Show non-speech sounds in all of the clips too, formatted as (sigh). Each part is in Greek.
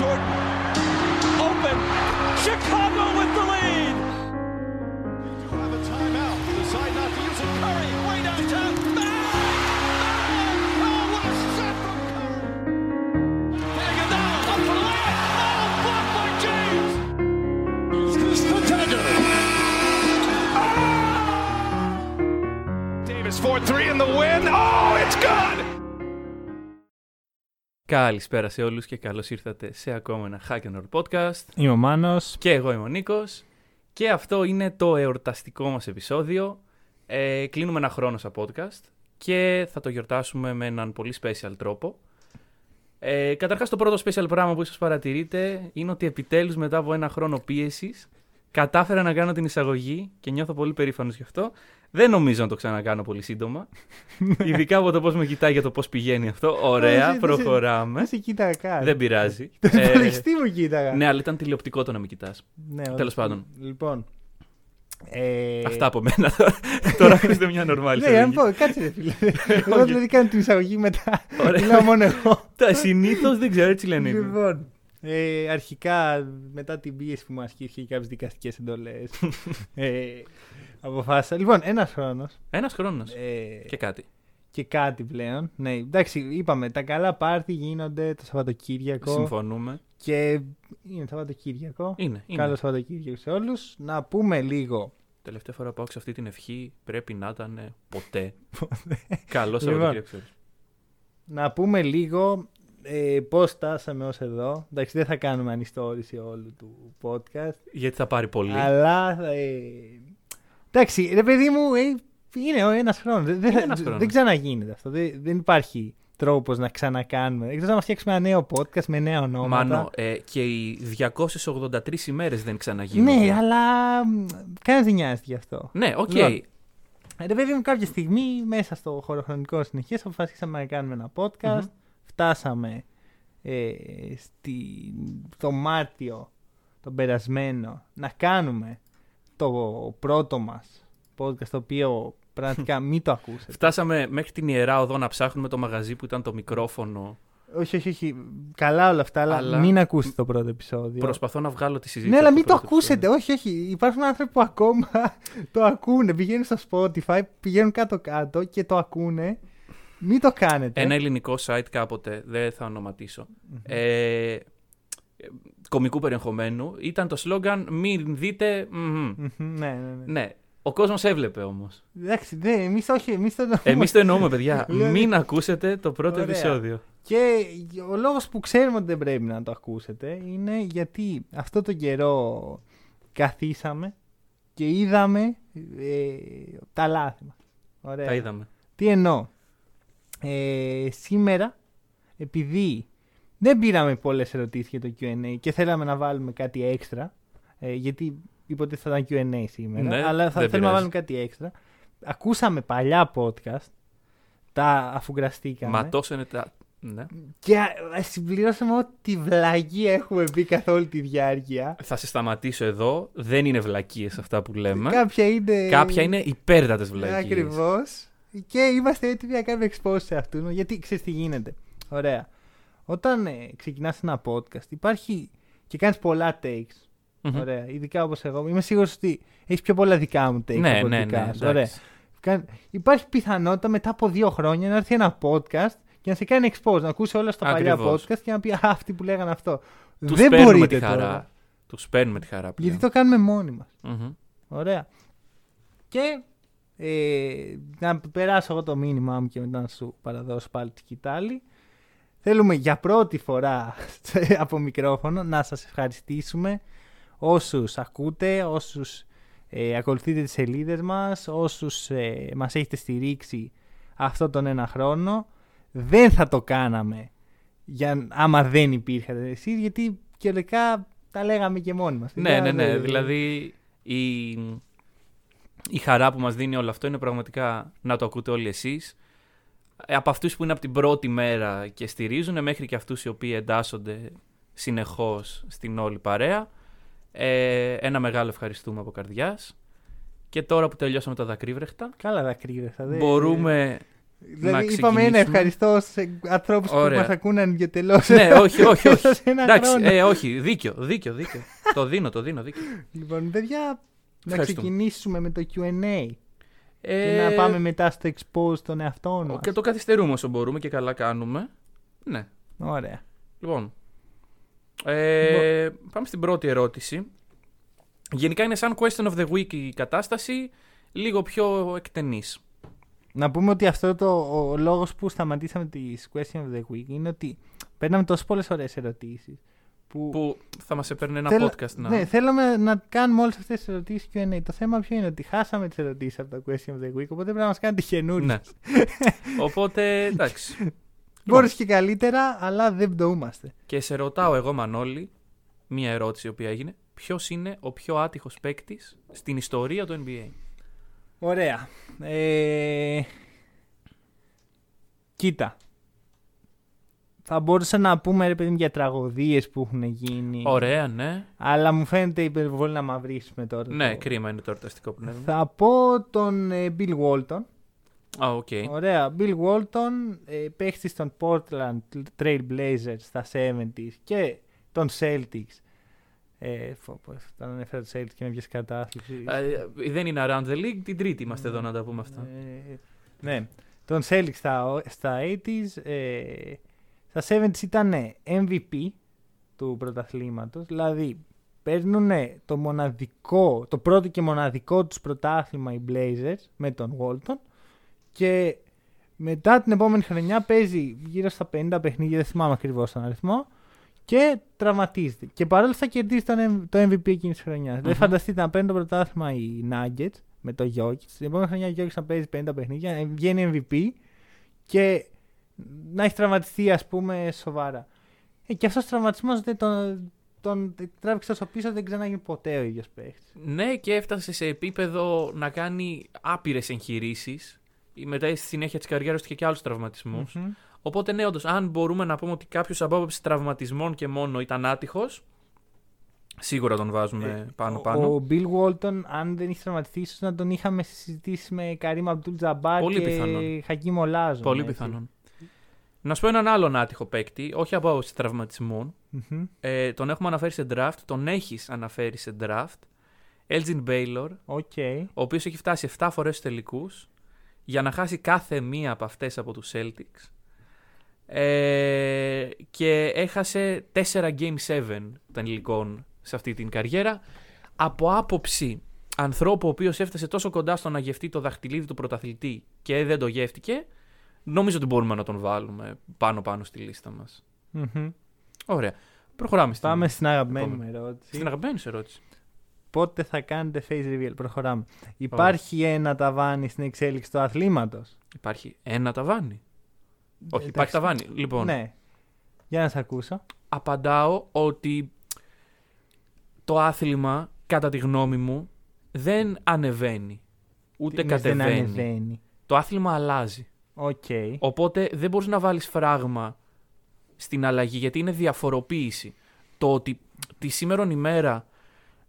Jordan. Open. Chicago Καλησπέρα σε όλους και καλώς ήρθατε σε ακόμα ένα Hack and Roll podcast. Είμαι ο Μάνος. Και εγώ είμαι ο Νίκος. Και αυτό είναι το εορταστικό μας επεισόδιο. Ε, κλείνουμε ένα χρόνο σαν podcast και θα το γιορτάσουμε με έναν πολύ special τρόπο. Ε, καταρχάς το πρώτο special πράγμα που ίσως παρατηρείτε είναι ότι επιτέλους μετά από ένα χρόνο πίεσης κατάφερα να κάνω την εισαγωγή και νιώθω πολύ περήφανος γι' αυτό. Δεν νομίζω να το ξανακάνω πολύ σύντομα. (laughs) Ειδικά από το πώς με κοιτάει για το πώς πηγαίνει αυτό. Ωραία, Δεν σε- προχωράμε. Δεν σε κοίταγα καν. Δεν πειράζει. (laughs) Το Ε, υπολογιστή μου κοίταγα. ναι, αλλά ήταν τηλεοπτικό το να με κοιτάς. Ναι, τέλος πάντων. Λοιπόν. Ε... Αυτά από μένα. Τώρα (laughs) χρειάζεται μια νορμάλη Ναι, να πω, κάτσε ρε φίλε. Εγώ δηλαδή κάνω την εισαγωγή μετά. Ωραία. Μιλάω μόνο εγώ. Τα συνήθως δεν ξέρω, έτσι λένε. οι ίδιοι. Λοιπόν. Ε, αρχικά, μετά την πίεση που μου ασκήθηκε και κάποιες δικαστικές εντολές. (laughs) ε, αποφάσισα. Λοιπόν, ένας χρόνος. Ένας χρόνος. Ε, Και κάτι. και κάτι πλέον. Ναι, εντάξει, είπαμε, τα καλά πάρτι γίνονται το Σαββατοκύριακο. Συμφωνούμε. Και είναι Σαββατοκύριακο. Είναι. είναι. Καλό Σαββατοκύριακο σε όλους. Να πούμε λίγο. Τελευταία φορά που άκουσα αυτή την ευχή πρέπει να ήταν ε, (laughs) ποτέ. Καλό Λοιπόν. Σαββατοκύριακο. ξέρεις. Να πούμε λίγο ε, πώς φτάσαμε ως εδώ. Εντάξει, δεν θα κάνουμε ανιστόρηση όλου του podcast. Γιατί θα πάρει πολύ. Αλλά. Ε, εντάξει, ρε παιδί μου, ε, είναι ένας χρόνος. Δεν, δεν, Είναι ένας χρόνος. δεν ξαναγίνεται αυτό. Δεν, δεν υπάρχει τρόπος να ξανακάνουμε. Εκτός να φτιάξουμε ένα νέο podcast με νέα ονόματα. Μάνο, ε, και οι 283 ημέρες δεν ξαναγίνονται. Ναι, αλλά κανένας δεν νοιάζεται γι' αυτό. Ναι, οκ. Λοιπόν, Ρε παιδί μου, κάποια στιγμή μέσα στο χωροχρονικό συνεχές αποφασίσαμε να κάνουμε ένα podcast. Μμμ. Φτάσαμε ε, στη, το Μάρτιο τον περασμένο να κάνουμε το πρώτο μας podcast το οποίο πραγματικά (laughs) μην το ακούσετε. Φτάσαμε μέχρι την ιερά οδό να ψάχνουμε το μαγαζί που ήταν το μικρόφωνο. όχι, όχι, όχι. Καλά όλα αυτά, αλλά, Αλλά- μην ακούσετε το πρώτο επεισόδιο. Προσπαθώ να βγάλω τη συζήτηση. Ναι, αλλά από μην το πρώτο ακούσετε. επεισόδιο. Όχι, όχι. Υπάρχουν άνθρωποι που ακόμα (laughs) το ακούνε. Πηγαίνουν στο Spotify, πηγαίνουν κάτω-κάτω και το ακούνε. Μην το κάνετε. Ένα ελληνικό site κάποτε, δεν θα ονοματισω ε, ε, κομικού περιεχομένου, ήταν το σλόγκαν «Μην δείτε...» μμμ». Μμμ, ναι, ναι, ναι. Ναι, ο κόσμος έβλεπε όμως. Εντάξει, ναι, εμείς όχι, εμείς το εννοούμε. Εμείς το εννοούμε, παιδιά. (laughs) Δηλαδή- Μην ακούσετε το πρώτο Ωραία. επεισόδιο. Και ο λόγος που ξέρουμε ότι δεν πρέπει να το ακούσετε είναι γιατί αυτό τον καιρό καθίσαμε και είδαμε ε, τα λάθη μας. Ωραία. Τα είδαμε. Τι εννοώ; Ε, σήμερα, επειδή δεν πήραμε πολλές ερωτήσεις για το Q&A και θέλαμε να βάλουμε κάτι έξτρα, ε, γιατί υποτίθεται θα ήταν Q&A σήμερα, Ναι, αλλά θα δεν θέλουμε να πειράζει. βάλουμε κάτι έξτρα. Ακούσαμε παλιά podcast, τα αφουγκραστήκαμε Μα τόσο είναι τα... Ναι. και α, ας, συμπληρώσαμε ό,τι βλαγή έχουμε πει καθ' όλη τη διάρκεια. Θα σε σταματήσω εδώ. Δεν είναι βλακίες αυτά που λέμε. Κάποια είναι... Κάποια είναι υπέρτατες βλακίες. Ακριβώς. Και είμαστε έτοιμοι να κάνουμε expose σε αυτού. Γιατί ξέρεις τι γίνεται. Ωραία. Όταν ε, ξεκινάς ένα podcast, υπάρχει και κάνεις πολλά takes. Μμμ. Ωραία. Ειδικά όπως εγώ. Είμαι σίγουρος ότι έχεις πιο πολλά δικά μου takes Ναι, από ναι, δικά ναι. σου. Ωραία. εντάξει. Κάν- Υπάρχει πιθανότητα μετά από δύο χρόνια να έρθει ένα podcast και να σε κάνει expose, να ακούσει όλα στα παλιά Ακριβώς. podcast και να πει Α, αυτοί που λέγανε αυτό. Τους Δεν παίρνουμε μπορείτε τη χαρά. τώρα. Τους παίρνουμε τη χαρά πλέον. Γιατί το κάνουμε μόνοι μας. Μμμ. Ωραία. Και ε, να περάσω εγώ το μήνυμά μου και μετά να σου παραδώσω πάλι τη σκητάλη. Θέλουμε για πρώτη φορά (laughs) από μικρόφωνο να σας ευχαριστήσουμε όσους ακούτε, όσους ε, ακολουθείτε τις σελίδες μας, όσους ε, μας έχετε στηρίξει αυτό τον ένα χρόνο. Δεν θα το κάναμε για, άμα δεν υπήρχατε εσείς, γιατί κυριολεκτικά τα λέγαμε και μόνοι μας. Ναι, ναι, ναι. Δεν- Δηλαδή η, η χαρά που μας δίνει όλο αυτό είναι πραγματικά να το ακούτε όλοι εσείς. Ε, Από αυτούς που είναι από την πρώτη μέρα και στηρίζουν μέχρι και αυτούς οι οποίοι εντάσσονται συνεχώς στην όλη παρέα. Ε, ένα μεγάλο ευχαριστούμε από καρδιάς. Και τώρα που τελειώσαμε τα δακρύβρεχτα, Καλά δακρύβρεχτα. δεν- μπορούμε Δηλαδή, είπαμε ένα ξεκινήσουμε. ευχαριστώ σε ανθρώπους που Ωραία. μας ακούνε ανιδιοτελώ. ναι, όχι, όχι. όχι. (laughs) ένα Εντάξει, χρόνο. ε, όχι, δίκιο, δίκιο, δίκιο. το δίνω, το δίνω, δίκιο. Λοιπόν, παιδιά, να Ευχαριστούμε. ξεκινήσουμε με το QA. Ε, Και να πάμε μετά στο expose των εαυτών μας. Και το καθυστερούμε όσο μπορούμε και καλά κάνουμε. Ναι. Ωραία. Λοιπόν. Ε, Πάμε στην πρώτη ερώτηση. Γενικά είναι σαν question of the week η κατάσταση, λίγο πιο εκτενής. Να πούμε ότι αυτό το, ο λόγος που σταματήσαμε τις question of the week είναι ότι παίρναμε τόσο πολλές ωραίες ερωτήσεις. Που, Που θα μας έπαιρνε ένα θέλω- podcast να... Ναι, θέλαμε να κάνουμε όλες αυτές τις ερωτήσεις QA. Το θέμα ποιο είναι ότι χάσαμε τις ερωτήσεις από τα question of the week, οπότε πρέπει να μας κάνετε καινούριες. Ναι. Οπότε, εντάξει. (laughs) Μπορείς και καλύτερα, αλλά δεν πτωούμαστε. Και σε ρωτάω εγώ, Μανώλη, μία ερώτηση η οποία έγινε. Ποιος είναι ο πιο άτυχος παίκτης στην ιστορία του NBA. Ωραία. Ε... Κοίτα. Θα μπορούσα να πούμε ρε παιδί μου για τραγωδίες που έχουν γίνει. Ωραία, ναι. Αλλά μου φαίνεται υπερβολή να μαυρίσουμε τώρα. Ναι, το- κρίμα είναι το εορταστικό πνεύμα. Θα πω τον ε, Bill Walton. Α, οκ. Ωραία. Bill Walton, ε, παίχτης των Portland Trail Blazers στα 70s και των Celtics. Ε, πω, πω, όταν ανέφερα τους Celtics και με έπιασε κατάθλιψη. Ε, δεν είναι around the league, την τρίτη είμαστε εδώ να τα πούμε αυτά. Ε, ναι. Τον Celtics στα, στα 80s. Ε, στα 70s ήταν MVP του πρωταθλήματος. Δηλαδή παίρνουν το μοναδικό, το πρώτο και μοναδικό τους πρωτάθλημα οι Blazers με τον Walton και μετά την επόμενη χρονιά παίζει γύρω στα 50 παιχνίδια, δεν θυμάμαι ακριβώς τον αριθμό και τραυματίζεται. Και παρόλο θα κερδίσει τον, M- το MVP εκείνης της χρονιάς. Δεν Μμμ. φανταστείτε να παίρνει το πρωτάθλημα οι Nuggets με το Jokic. Την επόμενη χρονιά ο Jokic να παίζει 50 παιχνίδια, ε, βγαίνει MVP και να έχει τραυματιστεί, ας πούμε, σοβαρά. Ε, και αυτός ο τραυματισμός δεν τον, τον τράβηξε τόσο πίσω, δεν ξανάγινε ποτέ ο ίδιος παίχτης. Ναι, και έφτασε σε επίπεδο να κάνει άπειρες εγχειρήσεις. Μετά στη συνέχεια της καριέρας του είχε και άλλους τραυματισμούς. Οπότε, ναι, όντως, αν μπορούμε να πούμε ότι κάποιος από άποψη τραυματισμών και μόνο ήταν άτυχος, σίγουρα τον βάζουμε πάνω-πάνω. Ε, Ο Bill Walton, αν δεν είχε τραυματιστεί, ίσως να τον είχαμε συζητήσεις με Καρύμ Αμπτούλ Τζαμπάρ Πολύ και πιθανόν. Χακί Μολάζο. Πολύ πιθανόν. Να σου πω έναν άλλον άτυχο παίκτη, όχι από άποψη τραυματισμών. Ε, τον έχουμε αναφέρει σε draft, τον έχεις αναφέρει σε draft. Elgin Baylor, Ok. ο οποίος έχει φτάσει 7 φορές στους τελικούς για να χάσει κάθε μία από αυτές από τους Celtics ε, και έχασε 4 Game 7 των τελικών σε αυτή την καριέρα από άποψη ανθρώπου ο οποίος έφτασε τόσο κοντά στο να γευτεί το δαχτυλίδι του πρωταθλητή και δεν το γεύτηκε νομίζω ότι μπορούμε να τον βάλουμε πάνω πάνω στη λίστα μας Μμμ. Ωραία Προχωράμε στην, Πάμε στην αγαπημένη μου επόμενη. ερώτηση. στην αγαπημένη σου ερώτηση Πότε θα κάνετε face reveal; Προχωράμε. Υπάρχει ένα ταβάνι στην εξέλιξη του αθλήματος; Υπάρχει ένα ταβάνι όχι Εντάξει. υπάρχει ταβάνι λοιπόν Ναι. Για να σε ακούσω. απαντάω ότι το άθλημα, κατά τη γνώμη μου, δεν ανεβαίνει. Ούτε Τι εννοείς δεν κατεβαίνει. ανεβαίνει. Το άθλημα αλλάζει. Οκ. Οπότε δεν μπορείς να βάλεις φράγμα στην αλλαγή, γιατί είναι διαφοροποίηση. Το ότι τη σήμερον ημέρα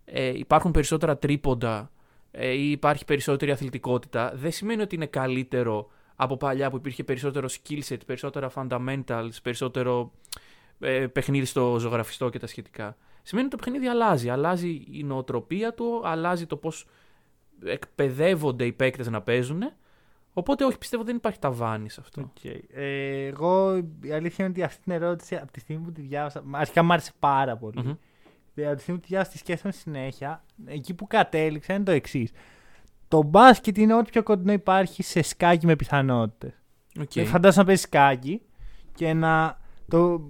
ε, υπάρχουν περισσότερα τρίποντα ε, ή υπάρχει περισσότερη αθλητικότητα, δεν σημαίνει ότι είναι καλύτερο από παλιά που υπήρχε περισσότερο skill set, περισσότερα fundamentals, περισσότερο ε, παιχνίδι στο ζωγραφιστό και τα σχετικά. Σημαίνει ότι το παιχνίδι αλλάζει. Αλλάζει η νοοτροπία του, αλλάζει το πώς εκπαιδεύονται οι παίκτες να παίζουν. Οπότε όχι, πιστεύω δεν υπάρχει ταβάνι σε αυτό. Οκ. Ε, εγώ η αλήθεια είναι ότι αυτή την ερώτηση από τη στιγμή που τη διάβασα. Αρχικά μου άρεσε πάρα πολύ. Μμμ. Ε, Από τη στιγμή που τη διάβασα τη σκέφτομαι συνέχεια. Εκεί που κατέληξα είναι το εξής. Το μπάσκετ είναι ό,τι πιο κοντινό υπάρχει σε σκάκι με πιθανότητες. Ok. Okay. Φαντάζομαι να παίζεις σκάκι και να. Το,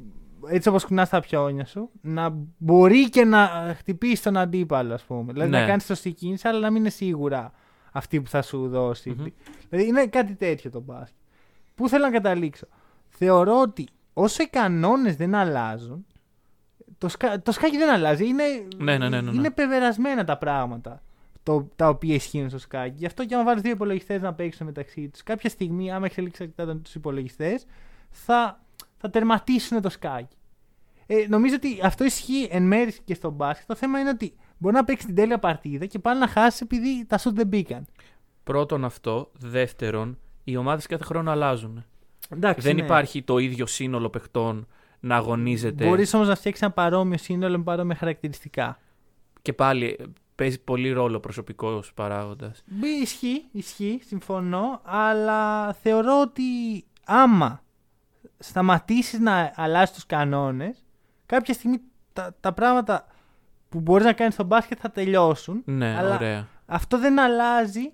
έτσι όπως κουνάς τα πιόνια σου, να μπορεί και να χτυπήσεις τον αντίπαλο, ας πούμε. Δηλαδή Ναι. να κάνεις σωστή κίνηση, αλλά να μην είναι σίγουρα αυτή που θα σου δώσει. Μμμ. Δηλαδή είναι κάτι τέτοιο το μπάσκετ. Πού θέλω να καταλήξω; Θεωρώ ότι όσο οι κανόνες δεν αλλάζουν, το, σκα... το σκάκι δεν αλλάζει. Είναι, Ναι, ναι, ναι, ναι, ναι. είναι πεβερασμένα τα πράγματα το, τα οποία ισχύουν στο σκάκι. Γι' αυτό και αν βάλεις δύο υπολογιστές να παίξουν μεταξύ τους, κάποια στιγμή, άμα εξελίξει αρκετά τους υπολογιστές, θα, θα τερματίσουν το σκάκι. Ε, νομίζω ότι αυτό ισχύει εν μέρει και στο μπάσκετ. Το θέμα είναι ότι μπορεί να παίξει την τέλεια παρτίδα και πάλι να χάσει επειδή τα σουτ δεν μπήκαν. Πρώτον αυτό. Δεύτερον, οι ομάδες κάθε χρόνο αλλάζουν. Εντάξει, Δεν ναι. υπάρχει το ίδιο σύνολο παιχτών να αγωνίζεται. Μπορείς όμως να φτιάξεις ένα παρόμοιο σύνολο με παρόμοια χαρακτηριστικά. Και πάλι ε, παίζει πολύ ρόλο προσωπικός παράγοντας. Μπει, Ισχύει, ισχύει, συμφωνώ, αλλά θεωρώ ότι άμα σταματήσεις να αλλάζεις τους κανόνες, κάποια στιγμή τα, τα πράγματα που μπορείς να κάνεις στο μπάσκετ θα τελειώσουν. Ναι, αλλά ωραία. αυτό δεν αλλάζει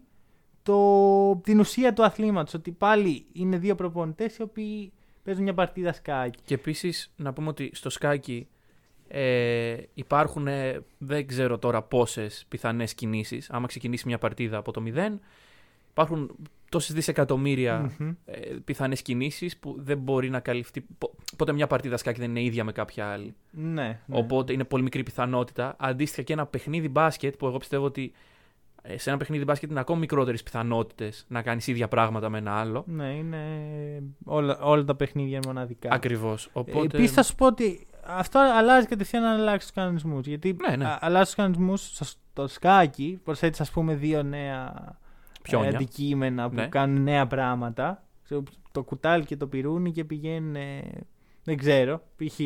το, την ουσία του αθλήματος, ότι πάλι είναι δύο προπονητές οι οποίοι παίζουν μια παρτίδα σκάκι. Και επίσης να πούμε ότι στο σκάκι ε, υπάρχουν ε, δεν ξέρω τώρα πόσες πιθανές κινήσεις. Άμα ξεκινήσει μια παρτίδα από το 0, υπάρχουν τόσες δισεκατομμύρια Μμμ. ε, πιθανές κινήσεις που δεν μπορεί να καλυφθεί. πο- Οπότε μια παρτίδα σκάκι δεν είναι ίδια με κάποια άλλη. Ναι, ναι. Οπότε είναι πολύ μικρή πιθανότητα. Αντίστοιχα και ένα παιχνίδι μπάσκετ που εγώ πιστεύω ότι ε, σε ένα παιχνίδι μπάσκετ είναι ακόμη μικρότερες πιθανότητες να κάνεις ίδια πράγματα με ένα άλλο. Ναι, είναι όλα, όλα τα παιχνίδια είναι μοναδικά. Ακριβώς. Οπότε. Επίσης θα σου πω ότι αυτό αλλάζει κατευθείαν αν αλλάξει τους κανονισμούς. Γιατί Ναι, ναι. α- αλλάζει τους κανονισμούς στο σκάκι, προσθέτει ας πούμε δύο νέα ε, Πιόνια. αντικείμενα που Ναι. κάνουν νέα πράγματα. Ξέρω, Το κουτάλι και το πυρούνι και πηγαίνουν. ε, δεν ξέρω, π.χ.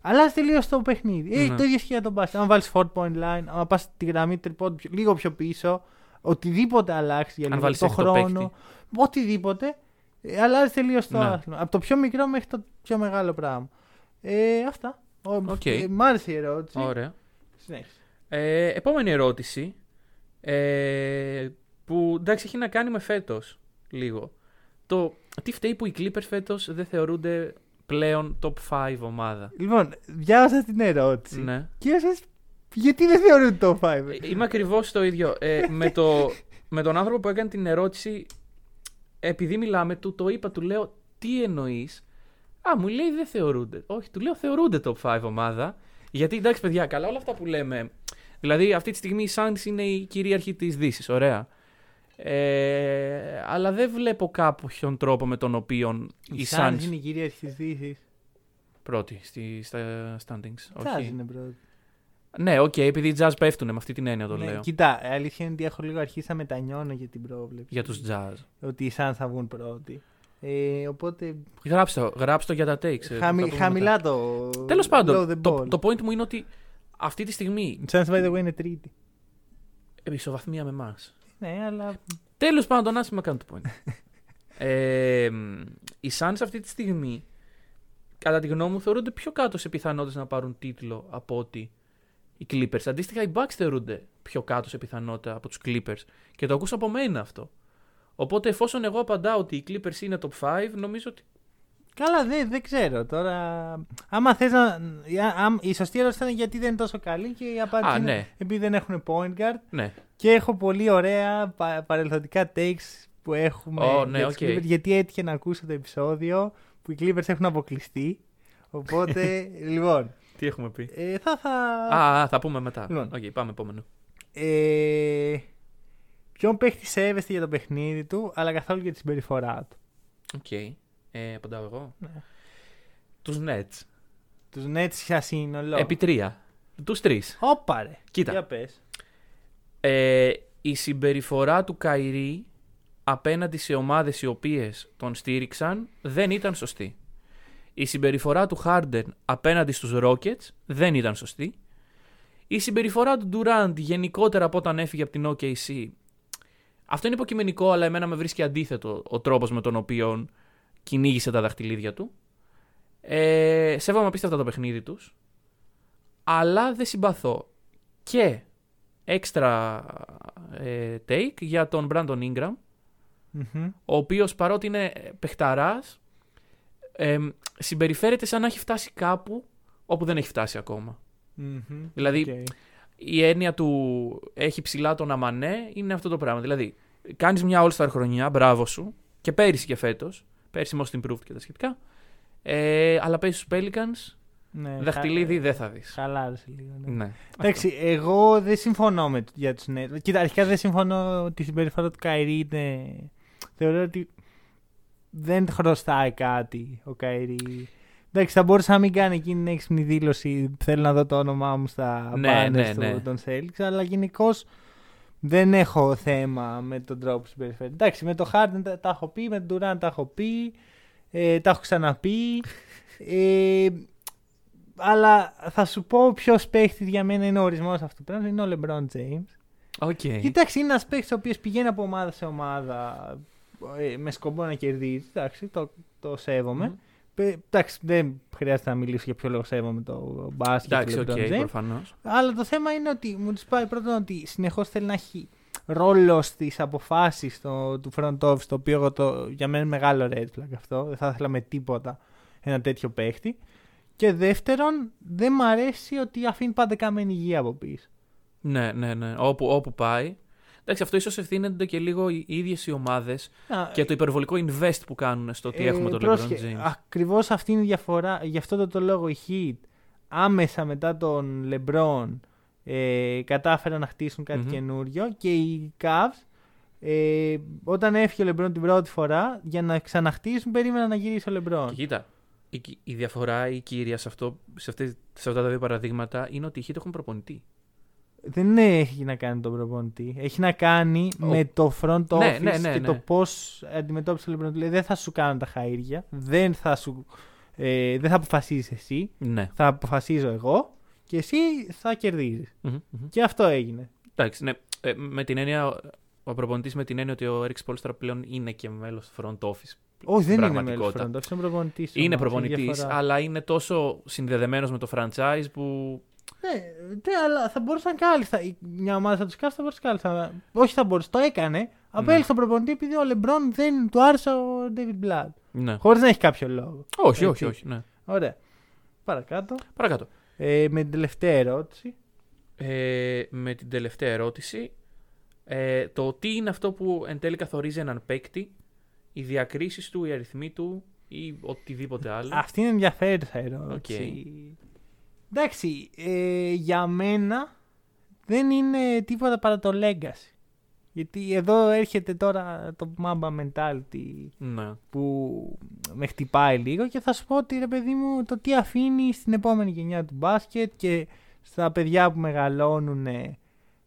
Αλλάζει τελείως το παιχνίδι. Ε, Ναι. το ίδιο ισχύει για το μπάσκετ. Αν βάλεις 4 point line, αν πας τη γραμμή τριπόντου πιο- λίγο πιο πίσω, οτιδήποτε αλλάξει για Αν λίγο βάλεις το έκτο χρόνο, παίκτη. οτιδήποτε, ε, αλλάζει τελείως το Ναι. άθλημα. Από το πιο μικρό μέχρι το πιο μεγάλο πράγμα. Ε, αυτά. Ο, Οκ. ε, μ' άρεσε η ερώτηση. Ωραία. Συνέχισε. Ε, επόμενη ερώτηση. Ε, που εντάξει έχει να κάνει με φέτος λίγο. Το τι φταίει που οι Clippers φέτος δεν θεωρούνται πλέον top 5 ομάδα; Λοιπόν, διάβασα την ερώτηση. Ναι. Και σας, γιατί δεν θεωρούν το 5. Ε, Είμαι ακριβώς το ίδιο. Ε, με, το, με τον άνθρωπο που έκανε την ερώτηση, επειδή μιλάμε, του το είπα, του λέω τι εννοείς; Α, μου λέει δεν θεωρούνται. Όχι, του λέω θεωρούνται top 5 ομάδα. Γιατί εντάξει, παιδιά, καλά όλα αυτά που λέμε. Δηλαδή, αυτή τη στιγμή η Suns είναι η κυρίαρχη της Δύσης. Ωραία. Ε, αλλά δεν βλέπω κάποιον τρόπο με τον οποίο Η η Suns Suns. είναι η κυρίαρχη της Δύσης. Πρώτη στη, στα standings. Suns Όχι. είναι πρώτη. Ναι, οκ, επειδή οι Jazz πέφτουν με αυτή την έννοια το Ναι, λέω. Κοίτα, η αλήθεια είναι ότι έχω λίγο αρχίσει να μετανιώνω για την πρόβλεψη. Για τους Jazz. Ότι οι Suns θα βγουν πρώτοι. Ε, οπότε Γράψτε το, γράψτε το για τα takes. ε, χαμη- θα πούμε χαμηλά μετά. το. Τέλος πάντων, low the το, ball. το point μου είναι ότι αυτή τη στιγμή Οι Suns by the way είναι τρίτη. ισοβαθμία με εμάς. Ναι, αλλά. Τέλος πάντων, άσχημα κάνω το point. (laughs) ε, μ, οι Suns αυτή τη στιγμή, κατά τη γνώμη μου, θεωρούνται πιο κάτω σε πιθανότητες να πάρουν τίτλο από ότι οι Clippers. Αντίστοιχα, οι Bucks θεωρούνται πιο κάτω σε πιθανότητα από τους Clippers. Και το άκουσα από μένα αυτό. Οπότε, εφόσον εγώ απαντάω ότι οι Clippers είναι top 5, νομίζω ότι. Καλά, δεν, δεν ξέρω τώρα. Άμα θες να. α- η σωστή ερώτηση ήταν γιατί δεν είναι τόσο καλή και η απάντηση Α, είναι ναι. επειδή δεν έχουν point guard. Ναι, Και έχω πολύ ωραία πα- παρελθοντικά takes που έχουμε. Ω, ναι, για τους ok. Clippers, γιατί έτυχε να ακούσω το επεισόδιο που οι Clippers έχουν αποκλειστεί. Οπότε, (laughs) λοιπόν. τι έχουμε πει; Ε, θα, θα... Α, α, θα πούμε μετά. Λοιπόν. Οκ, πάμε επόμενο. Ε, ποιον παίχτη σέβεστε για το παιχνίδι του, αλλά καθόλου για τη συμπεριφορά του; Οκ. Ε, απαντάω εγώ. Ναι. Τους Nets. Τους Nets για σύνολο. Επί τρία. Τους τρεις. Όπα ρε. Κοίτα. Για πες. Ε, η συμπεριφορά του Kyrie απέναντι σε ομάδες οι οποίες τον στήριξαν δεν ήταν σωστή. Η συμπεριφορά του Χάρντεν απέναντι στους Rockets δεν ήταν σωστή. Η συμπεριφορά του Durant γενικότερα από όταν έφυγε από την OKC αυτό είναι υποκειμενικό αλλά εμένα με βρίσκει αντίθετο ο τρόπος με τον οποίο κυνήγησε τα δαχτυλίδια του. Ε, σέβομαι απίστευτα το παιχνίδι τους αλλά δεν συμπαθώ. Και έξτρα ε, take για τον Brandon Ingram, Μμμ. ο οποίος παρότι είναι παιχταράς, ε, συμπεριφέρεται σαν να έχει φτάσει κάπου όπου δεν έχει φτάσει ακόμα. Μμμ. Δηλαδή, Οκ. Η έννοια του έχει ψηλά τον αμανέ είναι αυτό το πράγμα. Δηλαδή, κάνεις μια all-star χρονιά, μπράβο σου, και πέρυσι και φέτος, πέρυσι most improved και τα σχετικά, ε, αλλά παίζεις στους Pelicans, Ναι, δαχτυλίδι χα- δεν θα δεις. Χαλάρωσε λίγο. Ναι. Ναι. Εντάξει, εγώ δεν συμφωνώ με, για τους Nets. Κοίτα, αρχικά δεν συμφωνώ ότι η συμπεριφορά του Kyrie είναι. Θεωρώ ότι δεν χρωστάει κάτι ο Καϊρή. Εντάξει, θα μπορούσε να μην κάνει εκείνη την έξυπνη δήλωση. Θέλω να δω το όνομά μου στα Ναι, banners ναι, του- ναι. των Celtics, αλλά γενικώς δεν έχω θέμα με τον τρόπο που συμπεριφέρεται. Εντάξει, με το Harden τα, τα έχω πει, με τον Durant τα έχω πει, ε, τα έχω ξαναπεί. (laughs) Ε, αλλά θα σου πω ποιος παίχτη για μένα είναι ο ορισμός αυτού του πράγματος. Είναι ο LeBron James. ΟΚ. Κοιτάξτε, είναι ένας παίχτης ο οποίος πηγαίνει από ομάδα σε ομάδα ε, με σκοπό να κερδίζει. Εντάξει, το, το σέβομαι. Μμμ. Ε, Εντάξει, δεν χρειάζεται να μιλήσω για ποιο λόγο σέβομαι το μπάσκετ Εντάξει, και ΟΚ, τον LeBron James. προφανώς. Αλλά το θέμα είναι ότι μου τη σπάει πρώτον ότι συνεχώς θέλει να έχει ρόλο στις αποφάσεις του front office, το οποίο εγώ το, για μένα είναι μεγάλο red flag αυτό. Δεν θα ήθελα με τίποτα ένα τέτοιο παίχτη. Και δεύτερον, δεν μ' αρέσει ότι αφήνει πάντα καμένη γη από πίσω. Ναι, ναι, ναι. Όπου, όπου πάει. Εντάξει, αυτό ίσως ευθύνεται και λίγο οι ίδιες οι ομάδες Α, και το υπερβολικό invest που κάνουν στο ότι έχουμε τον LeBron James. Ακριβώς αυτή είναι η διαφορά. Γι' αυτό το, το λόγο οι Heat άμεσα μετά τον LeBron ε, κατάφεραν να χτίσουν κάτι Μμμ. καινούριο και οι Cavs ε, όταν έφυγε ο LeBron την πρώτη φορά για να ξαναχτίσουν περίμεναν να γυρίσει ο LeBron. Και κοίτα, η, η διαφορά, η κύρια σε, αυτό, σε, αυτές, σε αυτά τα δύο παραδείγματα είναι ότι οι Heat έχουν προπονητή. Δεν έχει να κάνει τον προπονητή. Έχει να κάνει Ο- με το front office Ναι, ναι, ναι, και ναι. το πώς αντιμετώπισε ο LeBron. Δηλαδή δεν θα σου κάνουν τα χαΐρια. Δεν θα, σου, ε, δεν θα αποφασίσεις εσύ. Ναι. Θα αποφασίζω εγώ και εσύ θα κερδίζεις. Μμμ, μμμ. Και αυτό έγινε. Εντάξει, ναι. Ε, με την έννοια, ο προπονητής με την έννοια ότι ο Eric Spolstra πλέον είναι και μέλος του front office. Όχι, δεν είναι μέλος πραγματικότητα. front office, είναι προπονητής. Είναι προπονητής, αλλά είναι τόσο συνδεδεμένος με το franchise που. Ναι, ναι, αλλά θα μπορούσαν κάλλιστα. η- Μια ομάδα θα τους κάνει, θα μπορούσε κάλλιστα. Όχι, θα μπορούσε. Το έκανε. Απέλησε τον προπονητή επειδή ο Λεμπρόν δεν του άρεσε ο David Blood. Ναι. Χωρίς να έχει κάποιο λόγο. Όχι, Έτσι. όχι, όχι. Ναι. Ωραία. Παρακάτω. Παρακάτω. Ε, με την τελευταία ερώτηση. Ε, με την τελευταία ερώτηση. Ε, το τι είναι αυτό που εν τέλει καθορίζει έναν παίκτη, οι διακρίσεις του, οι αριθμοί του ή οτιδήποτε άλλο. Αυτή είναι ενδιαφέρουσα ερώτηση. Εντάξει, ε, για μένα δεν είναι τίποτα παρά το legacy. Γιατί εδώ έρχεται τώρα το Mamba mentality Ναι. που με χτυπάει λίγο και θα σου πω ότι ρε παιδί μου το τι αφήνει στην επόμενη γενιά του μπάσκετ και στα παιδιά που μεγαλώνουν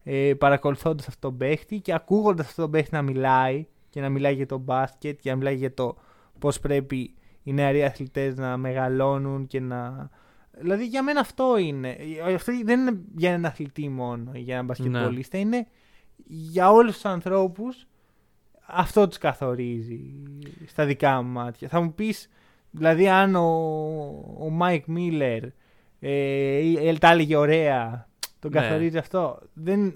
ε, παρακολουθώντας αυτόν τον παίχτη και ακούγοντας αυτόν τον παίχτη να μιλάει και να μιλάει για το μπάσκετ και να μιλάει για το πώς πρέπει οι νεαροί αθλητές να μεγαλώνουν και να... Δηλαδή για μένα αυτό είναι. Αυτό δεν είναι για έναν αθλητή μόνο, ή για έναν μπασκετμπολίστα. Είναι για όλους τους ανθρώπους αυτό τους καθορίζει στα δικά μου μάτια. Θα μου πεις, δηλαδή αν ο, ο Μάικ Μίλλερ ε, ή- τα έλεγε ωραία, τον Ναι. καθορίζει αυτό. Δεν,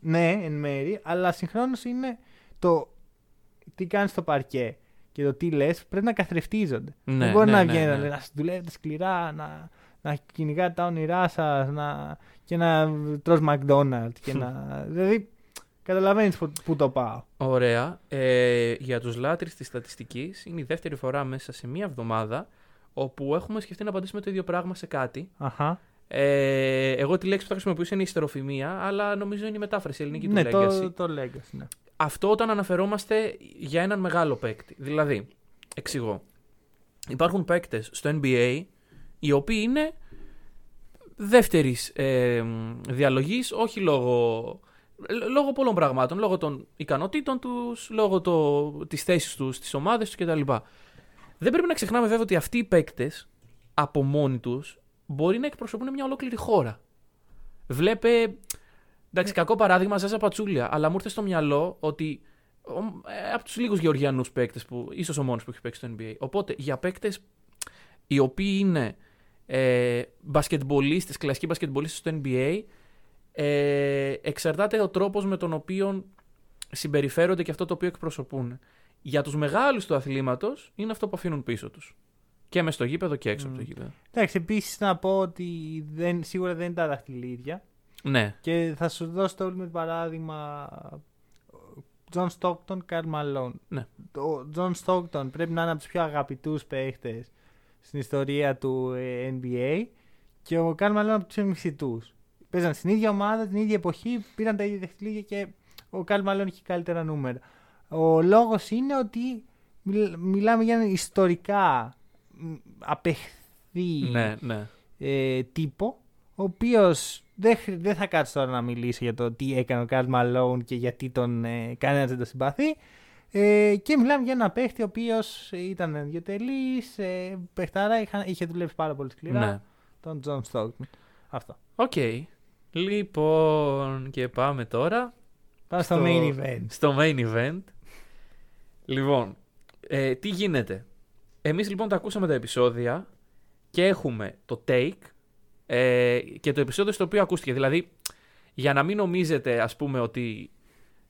ναι, εν μέρη, αλλά συγχρόνως είναι το τι κάνεις στο παρκέ και το τι λες πρέπει να καθρεφτίζονται. Ναι, Δεν μπορεί ναι, να ναι, βγαίνει ναι. να λέει, να δουλεύετε σκληρά, να, να κυνηγάτε τα όνειρά σας να, και να τρως McDonald's και να... (laughs) δηλαδή, καταλαβαίνεις που, που το πάω. Ωραία. Ε, για τους λάτρεις της στατιστικής είναι η δεύτερη φορά μέσα σε μία εβδομάδα όπου έχουμε σκεφτεί να απαντήσουμε το ίδιο πράγμα σε κάτι. Αχα. Ε, εγώ τη λέξη που θα χρησιμοποιούσα είναι ιστεροφημία, αλλά νομίζω είναι η μετάφραση ελληνική ναι, του Legacy. το, το Legacy, ναι. Αυτό όταν αναφερόμαστε για έναν μεγάλο παίκτη. Δηλαδή, εξηγώ. Υπάρχουν παίκτες στο NBA οι οποίοι είναι δεύτερης ε, διαλογής, όχι λόγω, λόγω πολλών πραγμάτων, λόγω των ικανοτήτων τους, λόγω το, της θέσης τους, της ομάδες τους κτλ. Δεν πρέπει να ξεχνάμε βέβαια ότι αυτοί οι παίκτες από μόνοι τους μπορεί να εκπροσωπούν μια ολόκληρη χώρα. Βλέπε Εντάξει, κακό παράδειγμα, Ζάζα Πατσούλια. Αλλά μου ήρθε στο μυαλό ότι ο- ε, από τους λίγους γεωργιανούς παίκτες που. ίσως ο μόνος που έχει παίξει στο NBA. Οπότε για παίκτες οι οποίοι είναι ε, μπασκετμπολίστες, κλασικοί μπασκετμπολίστες στο NBA, ε, εξαρτάται ο τρόπος με τον οποίο συμπεριφέρονται και αυτό το οποίο εκπροσωπούν. Για τους μεγάλους του αθλήματος είναι αυτό που αφήνουν πίσω τους. Και μες στο γήπεδο και έξω από το Μμ. γήπεδο. Εντάξει, επίσης να πω ότι δεν, σίγουρα δεν είναι τα δαχτυλίδια. Ναι. Και θα σου δώσω το ultimate παράδειγμα. John Stockton, Karl Malone. Ναι. Ο John Stockton πρέπει να είναι από τους πιο αγαπητούς παίχτες στην ιστορία του ε, NBA και ο Karl Malone από τους πιο μισητούς. Παίζαν στην ίδια ομάδα, την ίδια εποχή, πήραν τα ίδια δεχτυλίδια και ο Karl Malone είχε καλύτερα νούμερα. Ο λόγος είναι ότι μιλ- μιλάμε για έναν ιστορικά μ, απεχθή Ναι, ναι. ε, τύπο, ο οποίος δεν, χρ- δεν θα κάτσω τώρα να μιλήσω για το τι έκανε ο Καρλ Μαλόουν και γιατί τον ε, κανένας δεν τον συμπαθεί. Ε, και μιλάμε για ένα παίχτη ο οποίος ήταν ιδιοτελή, ε, παιχτάρα, είχα, είχε δουλέψει πάρα πολύ σκληρά. Ναι. Τον Τζον Στόκτον. Αυτό. ΟΚ. Λοιπόν, και πάμε τώρα Πάμε στο, Στο- main event. στο main event. Λοιπόν, ε, τι γίνεται; Εμείς λοιπόν τα ακούσαμε τα επεισόδια και έχουμε το take ε, και το επεισόδιο στο οποίο ακούστηκε. Δηλαδή, για να μην νομίζετε ας πούμε ότι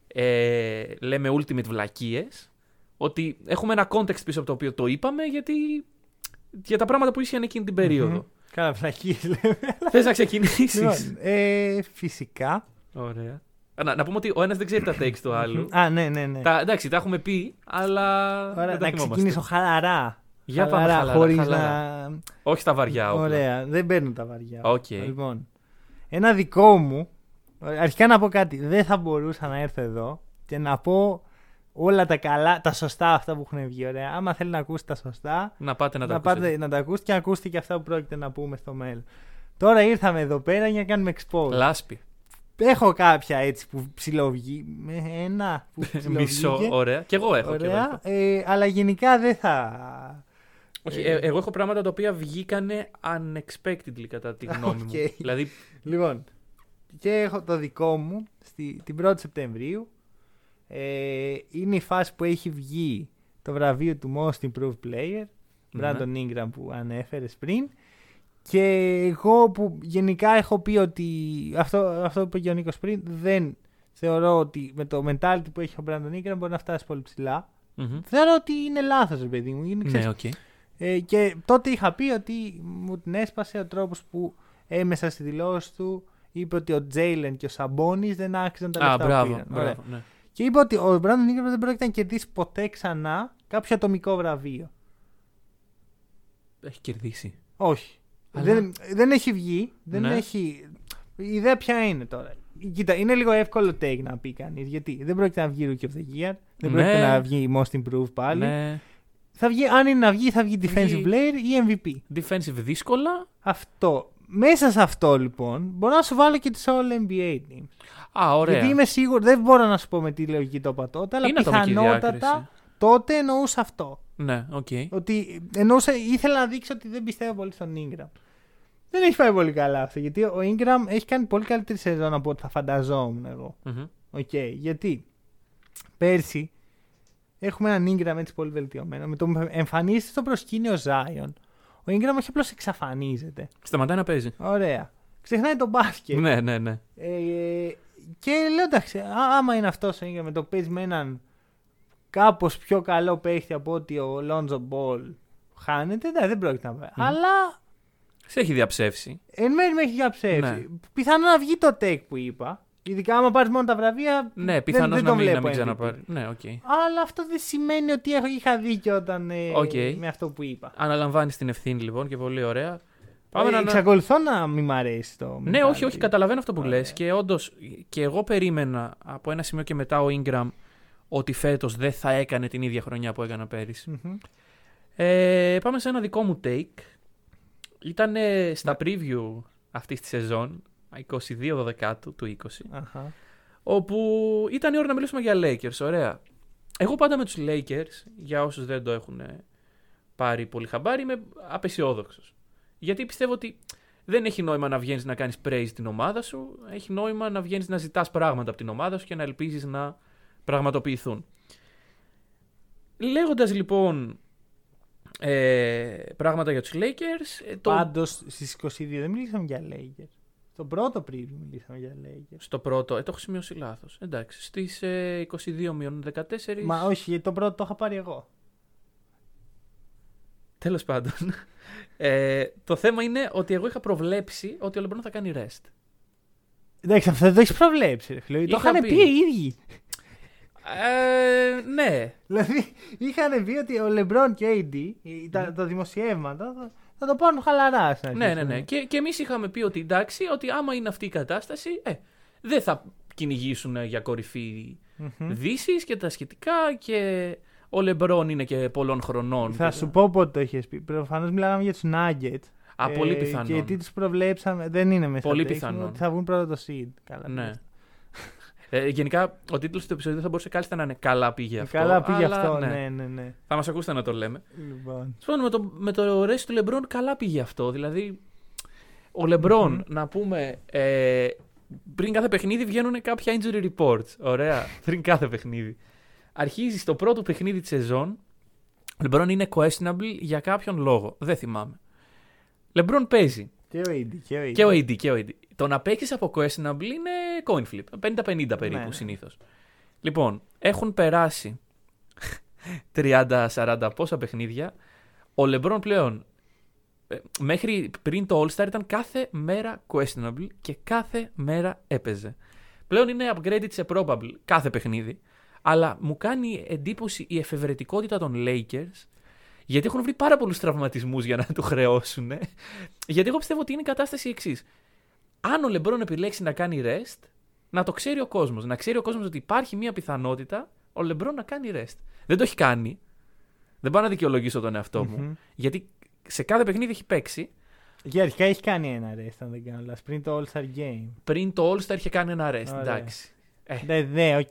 ε, λέμε ultimate βλακίες, ότι έχουμε ένα context πίσω από το οποίο το είπαμε γιατί για τα πράγματα που ήσαν εκείνη την περίοδο. Μμμ. Καλά, φλακίες λέμε. Θες να ξεκινήσεις; λοιπόν, ε, φυσικά. Ωραία. Να, να πούμε ότι ο ένας δεν ξέρει τα takes του άλλου. Α, ναι, ναι, ναι. τα, εντάξει, τα έχουμε πει, αλλά Ωραία, δεν τα να θυμόμαστε. ξεκινήσω χαλαρά. Για πάμε χαλαρά, χωρίς χαλαρά. να... Όχι στα βαριά όπλα. Ωραία, δεν παίρνουν τα βαριά. ΟΚ. Λοιπόν, ένα δικό μου. Αρχικά να πω κάτι. Δεν θα μπορούσα να έρθω εδώ και να πω όλα τα καλά, τα σωστά αυτά που έχουν βγει. Ωραία. Άμα θέλει να ακούσει τα σωστά, Να πάτε να τα να, ακούσετε. πάτε, να τα ακούσει και να ακούσετε και αυτά που πρόκειται να πούμε στο μέλλον. Τώρα ήρθαμε εδώ πέρα για να κάνουμε expose. Λάσπη. Έχω κάποια έτσι που ψιλοβγεί. με Ένα που (laughs) ψιλοβγήκε. Μισό, ωραία. Κι εγώ έχω. κι εγώ έχω. Ωραία. Ε, αλλά γενικά δεν θα. Όχι, ε, εγώ έχω πράγματα τα οποία βγήκανε unexpectedly κατά τη γνώμη μου. (laughs) ΟΚ. Δηλαδή, Λοιπόν, και έχω το δικό μου στη, την 1η Σεπτεμβρίου. Ε, είναι η φάση που έχει βγει το βραβείο του Most Improved Player, Ναι. Brandon Ingram που ανέφερες πριν. Και εγώ που γενικά έχω πει ότι αυτό, αυτό που είπε και ο Νίκος πριν, δεν θεωρώ ότι με το mentality που έχει ο Brandon Ingram μπορεί να φτάσει πολύ ψηλά. μμμ. Θεωρώ ότι είναι λάθος, ρε παιδί μου. Είναι, ξέρεις, ναι, ΟΚ. Ε, και τότε είχα πει ότι μου την έσπασε ο τρόπος που έμμεσα στη δήλωσή του είπε ότι ο Τζέιλεν και ο Σαμπόνι δεν άξιζαν τα Α, λεφτά που μπράβο. πήραν. Ωραία. μπράβο ναι. Και είπε ότι ο Μπράντον Ingram δεν πρόκειται να κερδίσει ποτέ ξανά κάποιο ατομικό βραβείο. Έχει κερδίσει. Όχι. Αλλά- Δεν, δεν έχει βγει. Δεν Ναι. έχει... Η ιδέα ποια είναι τώρα; Κοίτα, είναι λίγο εύκολο take να πει κανείς. Γιατί δεν πρόκειται να βγει Rookie of the Year. Δεν Ναι. πρόκειται να βγει Most Improved πάλι. Ναι. Θα βγει, αν είναι να βγει, θα βγει Defensive Βγει- Player ή MVP. Defensive δύσκολα. Αυτό. Μέσα σε αυτό λοιπόν μπορώ να σου βάλω και τις All NBA teams. Α, ωραία. Γιατί είμαι σίγουρο, δεν μπορώ να σου πω με τι λογική το είπα τότε, αλλά Είναι ατομική πιθανότατα διάκριση. τότε εννοούσα αυτό. Ναι, ΟΚ. Ότι εννοούσα, ήθελα να δείξω ότι δεν πιστεύω πολύ στον Ingram. Δεν έχει πάει πολύ καλά αυτό, γιατί ο Ingram έχει κάνει πολύ καλύτερη σεζόν από ό,τι θα φανταζόμουν εγώ. Μμμ. ΟΚ, γιατί πέρσι έχουμε έναν Ingram έτσι πολύ βελτιωμένο. Με το που εμφανίζεται στο προσκήνιο Zion, ο Ingram όχι απλώς εξαφανίζεται. Σταματάει να παίζει. Ωραία. Ξεχνάει το μπάσκετ. Ναι, ναι, ναι. Ε, και λέω εντάξει, α- άμα είναι αυτός ο Ingram με το παίζει με έναν κάπως πιο καλό παίχτη από ότι ο Lonzo Ball χάνεται, ναι, δεν πρόκειται να πάει. Αλλά Σε έχει διαψεύσει. εν μέρει με έχει διαψεύσει. Ναι. Πιθανό να βγει το take που είπα. Ειδικά άμα πάρεις μόνο τα βραβεία. Ναι, πιθανώς δεν, δεν να, τον μην, να βλέπω μην MVP. ξαναπάρει. Ναι, ΟΚ. Αλλά αυτό δεν σημαίνει ότι έχω, είχα δίκιο όταν. Ε, ΟΚ. με αυτό που είπα. Αναλαμβάνεις την ευθύνη λοιπόν και πολύ ωραία. Πάμε Ε, να. Εξακολουθώ να μην μ' αρέσει το. Ναι, όχι, όχι, mentality. καταλαβαίνω αυτό που Ωραία. λες και όντως και εγώ περίμενα από ένα σημείο και μετά ο Ingram ότι φέτος δεν θα έκανε την ίδια χρονιά που έκανε πέρυσι. Μμμ. Ε, πάμε σε ένα δικό μου take. Ήταν Ναι. στα preview αυτής της σεζόν, 22 Δωδεκάτου του 20, Αχα. όπου ήταν η ώρα να μιλήσουμε για Lakers. Ωραία. Εγώ πάντα με τους Lakers, για όσους δεν το έχουν πάρει πολύ χαμπάρι, είμαι απεσιόδοξος. Γιατί πιστεύω ότι δεν έχει νόημα να βγαίνεις να κάνεις praise την ομάδα σου. Έχει νόημα να βγαίνεις να ζητάς πράγματα από την ομάδα σου και να ελπίζεις να πραγματοποιηθούν. Λέγοντας λοιπόν ε, πράγματα για τους Lakers. ε, το, Πάντως στις 22 δεν μιλήσαμε για Lakers. Στο πρώτο preview μιλήσαμε για Lakers. Στο πρώτο, ε, το έχω σημειώσει λάθος. Εντάξει. Στις ε, 22 μείον 14. Μα όχι, γιατί το πρώτο το είχα πάρει εγώ. Τέλος πάντων. Ε, το θέμα είναι ότι εγώ είχα προβλέψει ότι ο Λεμπρόν θα κάνει rest. Εντάξει, αυτό δεν το έχεις προβλέψει. Ρε, φίλε. Το Είχα είχαν πει. πει οι ίδιοι. Ε, ναι. Δηλαδή, είχαν πει ότι ο Λεμπρόν και ο AD, οι- τα, τα δημοσιεύματα, θα, θα το πάρουν χαλαρά. στην αρχή, Ναι, ας ναι, πούμε. ναι. Και, και εμείς είχαμε πει ότι εντάξει, ότι άμα είναι αυτή η κατάσταση, ε, δεν θα κυνηγήσουν για κορυφή Μμμ. δύσης και τα σχετικά και ο Λεμπρόν είναι και πολλών χρονών. Θα και- σου πω πότε το είχες πει. Προφανώς μιλάγαμε για τους Nuggets. Α, πολύ πιθανόν. Και τι τους προβλέψαμε, δεν είναι μέσα. Πολύ στο τρέξιμο, πιθανόν. Ότι θα βγουν πρώτα το seed. Καλά. Ναι. Ε, γενικά, ο τίτλος του επεισοδίου θα μπορούσε κάλλιστα να είναι Καλά πήγε αυτό. Καλά πήγε αλλά, αυτό, ναι. ναι, ναι, ναι. Θα μας ακούσετε να το λέμε. Λοιπόν. Τέλος πάντων, με το, με το ρέσι του Λεμπρόν καλά πήγε αυτό. Δηλαδή, ο λεμπρον Μμμ. να πούμε, ε, πριν κάθε παιχνίδι βγαίνουν κάποια injury reports. Ωραία, (laughs) πριν κάθε παιχνίδι. Αρχίζει στο πρώτο παιχνίδι της σεζόν. Ο Λεμπρόν είναι questionable για κάποιον λόγο. Δεν θυμάμαι. Λεμπρόν παίζει. Και ο AD. Και ο AD. Και ο AD, και ο AD. Το να παίξει από questionable είναι coin flip. 50-50 περίπου Ναι. συνήθως. Λοιπόν, έχουν περάσει (laughs) 30-40 πόσα παιχνίδια. Ο Λεμπρόν πλέον ε, μέχρι πριν το All-Star ήταν κάθε μέρα questionable και κάθε μέρα έπαιζε. Πλέον είναι upgraded σε probable κάθε παιχνίδι. Αλλά μου κάνει εντύπωση η εφευρετικότητα των Lakers γιατί έχουν βρει πάρα πολλούς τραυματισμούς για να του χρεώσουν. (laughs) Γιατί εγώ πιστεύω ότι είναι η κατάσταση εξής. Αν ο Λεμπρόν επιλέξει να κάνει rest, να το ξέρει ο κόσμος. Να ξέρει ο κόσμος ότι υπάρχει μια πιθανότητα ο Λεμπρόν να κάνει rest. Δεν το έχει κάνει. Δεν πάω να δικαιολογήσω τον εαυτό μου. Μμμ. Γιατί σε κάθε παιχνίδι έχει παίξει. Και αρχικά έχει κάνει ένα rest, αν δεν κάνω λάθος, πριν το All-Star Game. Πριν το All-Star είχε κάνει ένα rest. Ωραία. Εντάξει. Ε, Ναι, ναι, ΟΚ.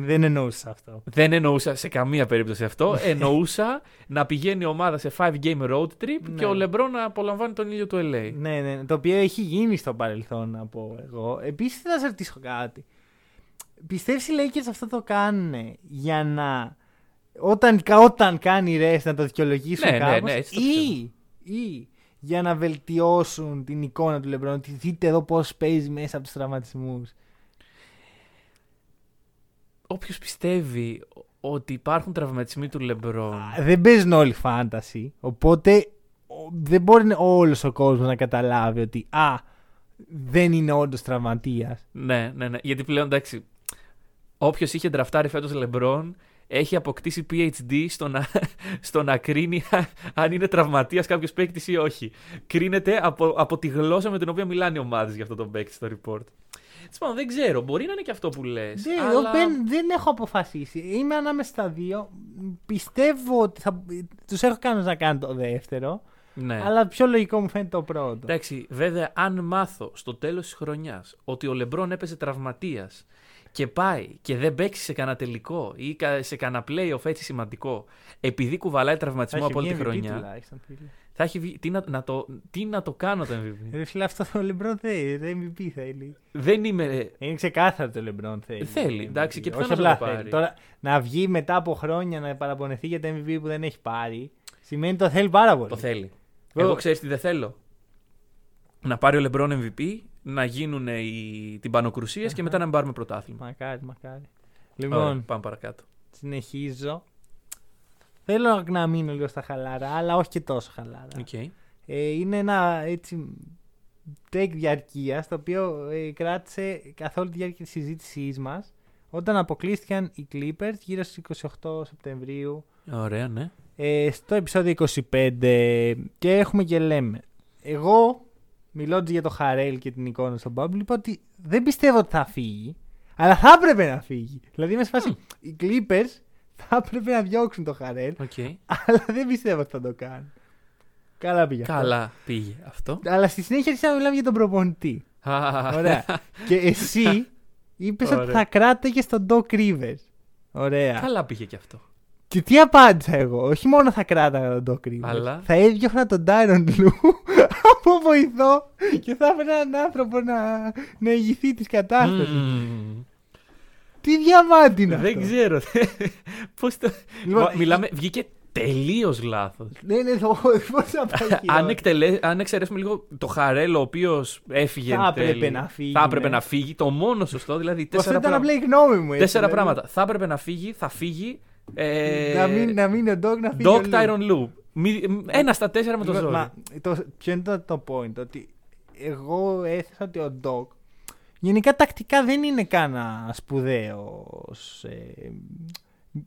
Δεν εννοούσα αυτό. δεν εννοούσα σε καμία περίπτωση αυτό. εννοούσα να πηγαίνει η ομάδα σε 5 game road trip Ναι. και ο Λεμπρόν να απολαμβάνει τον ήλιο του LA. Ναι, ναι, το οποίο έχει γίνει στο παρελθόν, να πω εγώ. Επίσης, θα σε ρωτήσω κάτι. Πιστεύεις οι Lakers αυτό το κάνουν για να. Όταν, όταν κάνει rest να το δικαιολογήσουν Ναι, ναι, κάπως, ναι, έτσι το ή, ή για να βελτιώσουν την εικόνα του LeBron. Ότι δείτε εδώ πώς παίζει μέσα από τους τραυματισμούς. Όποιος πιστεύει ότι υπάρχουν τραυματισμοί του Λεμπρόν. Δεν παίζουν όλοι fantasy. Οπότε ο- δεν μπορεί όλος ο κόσμος να καταλάβει ότι α, δεν είναι όντως τραυματίας. Ναι, ναι, ναι. Γιατί πλέον εντάξει. Όποιος είχε ντραφτάρει φέτος Λεμπρόν έχει αποκτήσει PhD στο να, (laughs) στο να κρίνει (laughs) αν είναι τραυματίας κάποιος παίκτης ή όχι. Κρίνεται από, από τη γλώσσα με την οποία μιλάνε οι ομάδες για αυτό τον παίκτη στο report. Τέλος πάντων, δεν ξέρω. Μπορεί να είναι και αυτό που λες. Δεν, εγώ δεν, δεν έχω αποφασίσει. Είμαι ανάμεσα στα δύο. Πιστεύω ότι θα, τους έχω κάνει να κάνουν το δεύτερο. Ναι. Αλλά πιο λογικό μου φαίνεται το πρώτο. Εντάξει, βέβαια, αν μάθω στο τέλος της χρονιάς ότι ο Λεμπρόν έπαιζε τραυματίας και πάει και δεν παίξει σε κανένα τελικό ή κα- σε κανένα playoff έτσι σημαντικό, επειδή κουβαλάει Θα τραυματισμό έχει από όλη τη βγει MVP χρονιά, τουλάχιστον, φίλε. Θα έχει βγει. Τι να, να το, τι να το κάνω το MVP. Ρε φίλε, αυτό το LeBron θέλει. Το MVP θέλει. δεν είμαι. Είναι ξεκάθαρο το LeBron θέλει. Θέλει, το εντάξει, MVP. και Όχι πιθανώς απλά να το πάρει. θέλει. Τώρα να βγει μετά από χρόνια να παραπονεθεί για το MVP που δεν έχει πάρει. Σημαίνει το θέλει πάρα πολύ. Το θέλει. Εγώ- Εγώ ξέρεις τι δεν θέλω; Να πάρει ο Λεμπρόν MVP, να γίνουν οι τυμπανοκρουσίες και μετά να μην πάρουμε πρωτάθλημα. Μακάρι, μακάρι. Ωραία, Λοιπόν, πάμε παρακάτω. συνεχίζω. Θέλω να μείνω λίγο στα χαλάρα, αλλά όχι και τόσο χαλάρα. ΟΚ. Ε, είναι ένα έτσι take διαρκείας το οποίο ε, κράτησε καθ' όλη τη διάρκεια της συζήτησής μας όταν αποκλείστηκαν οι Clippers γύρω στις 28 Σεπτεμβρίου Ωραία, ναι. ε, στο επεισόδιο 25 και έχουμε και λέμε εγώ μιλώντας για το Harrell και την εικόνα στον Bubble είπα ότι δεν πιστεύω ότι θα φύγει αλλά θα έπρεπε να φύγει δηλαδή είμαι σε φάση οι Clippers θα έπρεπε να διώξουν το Harrell ΟΚ. αλλά δεν πιστεύω ότι θα το κάνουν καλά πήγε αυτό. Καλά πήγε αυτό. Αλλά στη συνέχεια άρχισα να μιλάμε για τον προπονητή. Ωραία. (laughs) και εσύ είπες ότι Ωραία. θα κράταγες στον Doc Rivers. Ωραία. Καλά πήγε και αυτό. Και τι απάντησα εγώ; Όχι μόνο θα κράταγα τον Doc Rivers. Αλλά; Θα έδιωχνα τον Tyron Lue (laughs) από βοηθό και θα έφερα έναν άνθρωπο να, να ηγηθεί της κατάστασης. Μμμ. Τι διαμάτι είναι Δεν αυτό; ξέρω. (laughs) Πώς το. Λοιπόν, Μα- Μιλάμε, βγήκε τελείως λάθος. Ναι, ναι, το (laughs) πώς θα πάει αν, χειρότερα. εκτελέ, αν εξαιρέσουμε λίγο το Χαρέλ, ο οποίος έφυγε. Θα εν έπρεπε τέλει, να φύγει, Θα έπρεπε ναι. να φύγει. Το μόνο σωστό, δηλαδή Πως τέσσερα, ήταν πρά- απλά η γνώμη μου. έτσι, τέσσερα δηλαδή. πράγματα. Θα έπρεπε να φύγει, θα φύγει. Ε, Να μην, να μην ο Doc να φύγει. ο Doc Lue. Tyron Lue. Μη- Ένα στα τέσσερα με το Λοιπόν, ζόρι. μα, το, ποιο είναι το, το point, ότι εγώ έθεσα ότι ο Doc γενικά τακτικά δεν είναι κανένα σπουδαίος ε,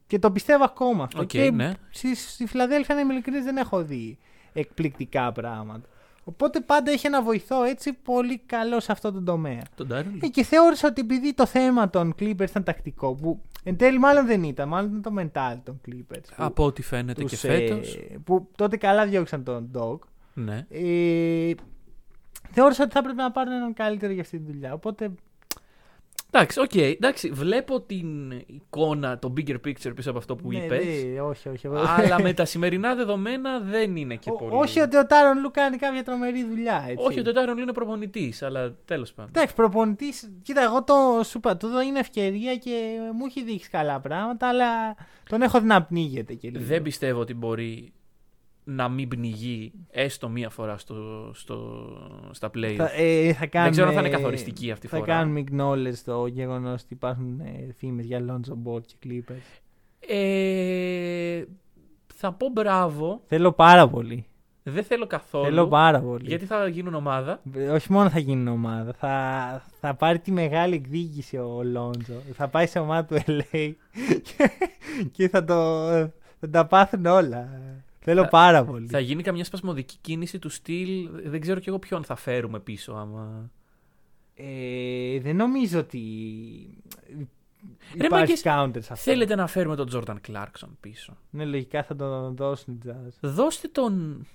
και το πιστεύω ακόμα αυτό. Οκ, και ναι. στη, στη Φιλαδέλφια, να είμαι ειλικρινής, δεν έχω δει εκπληκτικά πράγματα. Οπότε πάντα έχει ένα βοηθό έτσι πολύ καλό σε αυτό το τομέα. Τον Tyron Ε, Lue. και θεώρησα ότι επειδή το θέμα των Clippers ήταν τακτικό, που εν τέλει μάλλον δεν ήταν, μάλλον ήταν το mental των Clippers. που- Από ό,τι φαίνεται και τους, φέτος. ε, που τότε καλά διώξαν τον Doc. Ναι. Ε, θεώρησα ότι θα έπρεπε να πάρουν έναν καλύτερο για αυτή τη δουλειά. Οπότε Εντάξει, οκ. εντάξει, βλέπω την εικόνα, το bigger picture πίσω από αυτό που ναι, είπες. ναι, όχι, όχι. Αλλά με (laughs) τα σημερινά δεδομένα δεν είναι και Ο- πολύ. όχι ότι ο Tyron Lue κάνει κάποια τρομερή δουλειά. Έτσι. Όχι ότι ο Tyron Lue είναι προπονητής, αλλά τέλος πάντων. Εντάξει, προπονητής. Κοίτα, εγώ το σου είπα, τούτο είναι ευκαιρία και μου έχει δείξει καλά πράγματα, αλλά τον έχω δει να πνίγεται και λίγο. Δεν πιστεύω ότι μπορεί να μην πνιγεί έστω μία φορά στο, στο, στα play. θα, ε, θα κάνουμε, ξέρω αν θα είναι καθοριστική αυτή η θα φορά. κάνουμε acknowledge το γεγονός ότι υπάρχουν ε, φήμες για Lonzo Ball και Clippers. Ε, θα πω μπράβο. Θέλω πάρα πολύ. Δεν θέλω καθόλου. Θέλω πάρα πολύ. Γιατί θα γίνουν ομάδα. Ε, Όχι μόνο θα γίνει ομάδα, θα, θα πάρει τη μεγάλη εκδίκηση ο Λόντζο. Θα πάει σε ομάδα του LA (laughs) και, και θα, το, θα τα πάθουν όλα. Θέλω Θα- πάρα πολύ. Θα γίνει καμιά σπασμωδική κίνηση του στυλ. Δεν ξέρω κι εγώ ποιον θα φέρουμε πίσω άμα. Ε, δεν νομίζω ότι Ρε υπάρχει μάγκες, counter σε αυτό. Θέλετε να φέρουμε τον Jordan Clarkson πίσω; Ναι, λογικά θα τον δώσουν οι Jazz. Δώστε τον.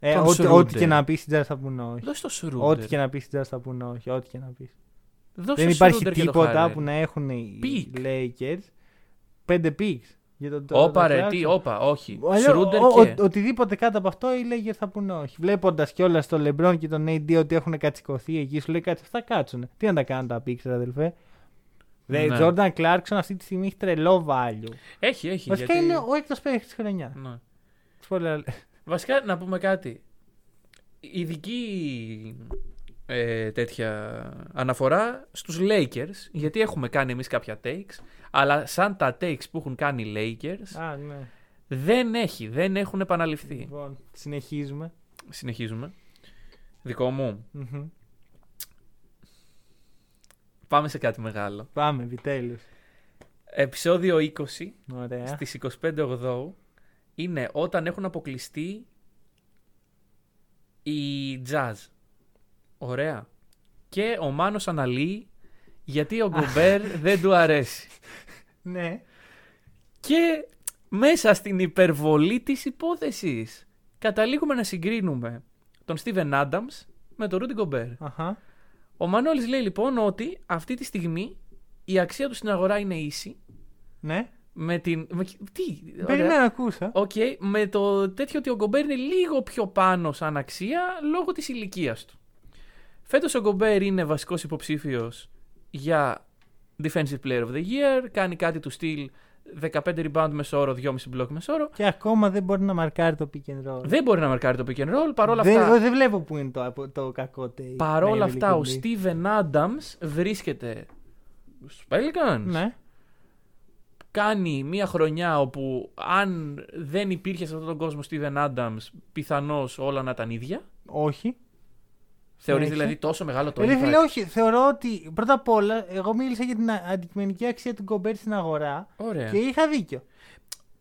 Ε, Τον ό,τι, Schroeder. ό,τι και να πεις οι Jazz θα πούν όχι. Δώστε τον Schroeder. Ό,τι και να πεις οι Jazz θα πούν όχι. Ό,τι και να πεις. Δώστε Δεν τον υπάρχει Schroeder και το τίποτα Harrell. που να έχουν οι Pick. Lakers. Πέντε picks. Για τον Όπα Jordan ρε, Clarkson. τι, όπα, όχι. Αλλιώς, Σρούντερ ο- και. ο- οτιδήποτε κάτω από αυτό οι Lakers θα πούνε όχι. Βλέποντας κιόλας τον LeBron και τον AD ότι έχουν κατσικωθεί εκεί, σου λέει κάτσε αυτά κάτσουν. Τι να τα κάνουν τα πίξερ, αδελφέ; Δε, Ναι. Jordan Clarkson αυτή τη στιγμή έχει τρελό value. Έχει, έχει. Βασικά γιατί- είναι ο έκτος παίκτη της χρονιάς. Ναι. Spoiler. Βασικά να πούμε κάτι. Ειδική ε, τέτοια αναφορά στους Lakers, γιατί έχουμε κάνει εμείς κάποια takes, αλλά σαν τα takes που έχουν κάνει οι Lakers, Α, ναι. δεν έχει, δεν έχουν επαναληφθεί. Λοιπόν, συνεχίζουμε. Συνεχίζουμε. Δικό μου. Μμμ. Πάμε σε κάτι μεγάλο. Πάμε, επιτέλους. Επισόδιο 20 Ωραία. στις 25 Ογδόου είναι όταν έχουν αποκλειστεί οι Jazz. Ωραία. Και ο Μάνος αναλύει γιατί ο Γκομπέρ δεν του αρέσει. (laughs) Ναι. Και μέσα στην υπερβολή της υπόθεσης καταλήγουμε να συγκρίνουμε τον Steven Adams με τον Rudy Gobert. Αχα. Ο Μανώλης λέει λοιπόν ότι αυτή τη στιγμή η αξία του στην αγορά είναι ίση Ναι. με την... με- Τι, ωραία. Περίμενα να ακούσω. Οκ, με το τέτοιο ότι ο Γκομπέρ είναι λίγο πιο πάνω σαν αξία λόγω της ηλικίας του. Φέτος ο Γκομπέρ είναι βασικός υποψήφιος για Defensive Player of the Year, κάνει κάτι του στυλ 15 rebound μέσο όρο, 2,5 block μέσο όρο. Και ακόμα δεν μπορεί να μαρκάρει το pick and roll. Δεν μπορεί να μαρκάρει το pick and roll, παρόλα δεν, αυτά, δεν βλέπω που είναι το, το κακό take. παρόλα Ναι, αυτά ο Willy Steven Adams βρίσκεται στους Pelicans. Ναι. κάνει μια χρονιά όπου αν δεν υπήρχε σε αυτόν τον κόσμο Steven Adams, πιθανώς όλα να ήταν ίδια. Όχι. Θεωρείς Συνέχισε. δηλαδή τόσο μεγάλο το Ε, Ρε impact; φίλε, όχι. Θεωρώ ότι πρώτα απ' όλα, εγώ μίλησα για την α- αντικειμενική αξία του Γκομπέρ στην αγορά Ωραία. και είχα δίκιο.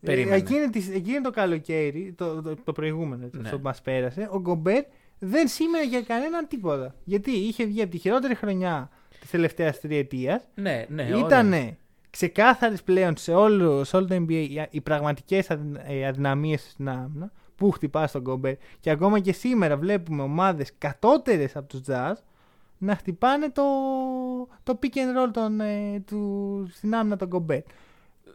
Περίμενε. Ε, εκείνη, της- εκείνη το καλοκαίρι, το, το, το προηγούμενο, Ναι. αυτό που μας πέρασε, ο Γκομπέρ δεν σήμαινε για κανέναν τίποτα. Γιατί είχε βγει από τη χειρότερη χρονιά της τελευταίας τριετίας. Ναι, ναι, ωραία. Ήταν ξεκάθαρε πλέον σε όλο, σε όλο το NBA οι- οι πραγματικές αδυναμίες στην άμυνα που χτυπάς στον Γκομπέρ. Και ακόμα και σήμερα βλέπουμε ομάδες κατώτερες από τους Jazz να χτυπάνε το, το pick and roll των, ε, του, στην άμυνα τον Γκομπέρ.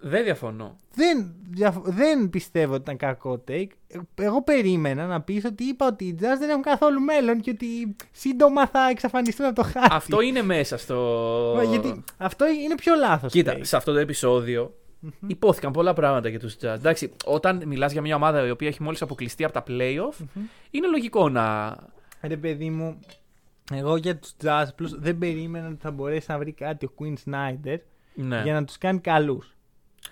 Δεν διαφωνώ. Δεν, διαφ- δεν πιστεύω ότι ήταν κακό take. Ε, Εγώ περίμενα να πεις ότι είπα ότι οι Jazz δεν έχουν καθόλου μέλλον και ότι σύντομα θα εξαφανιστούν από το χάρτη. Αυτό είναι μέσα στο. Μα Γιατί αυτό είναι πιο λάθος Κοίτα, take. σε αυτό το επεισόδιο ειπώθηκαν πολλά πράγματα για τους Jazz. Εντάξει, όταν μιλάς για μια ομάδα η οποία έχει μόλις αποκλειστεί από τα playoff, είναι λογικό να. Ρε παιδί μου, εγώ για τους Jazz plus δεν περίμενα ότι θα μπορέσει να βρει κάτι ο Quinn Snyder Ναι. για να τους κάνει καλούς.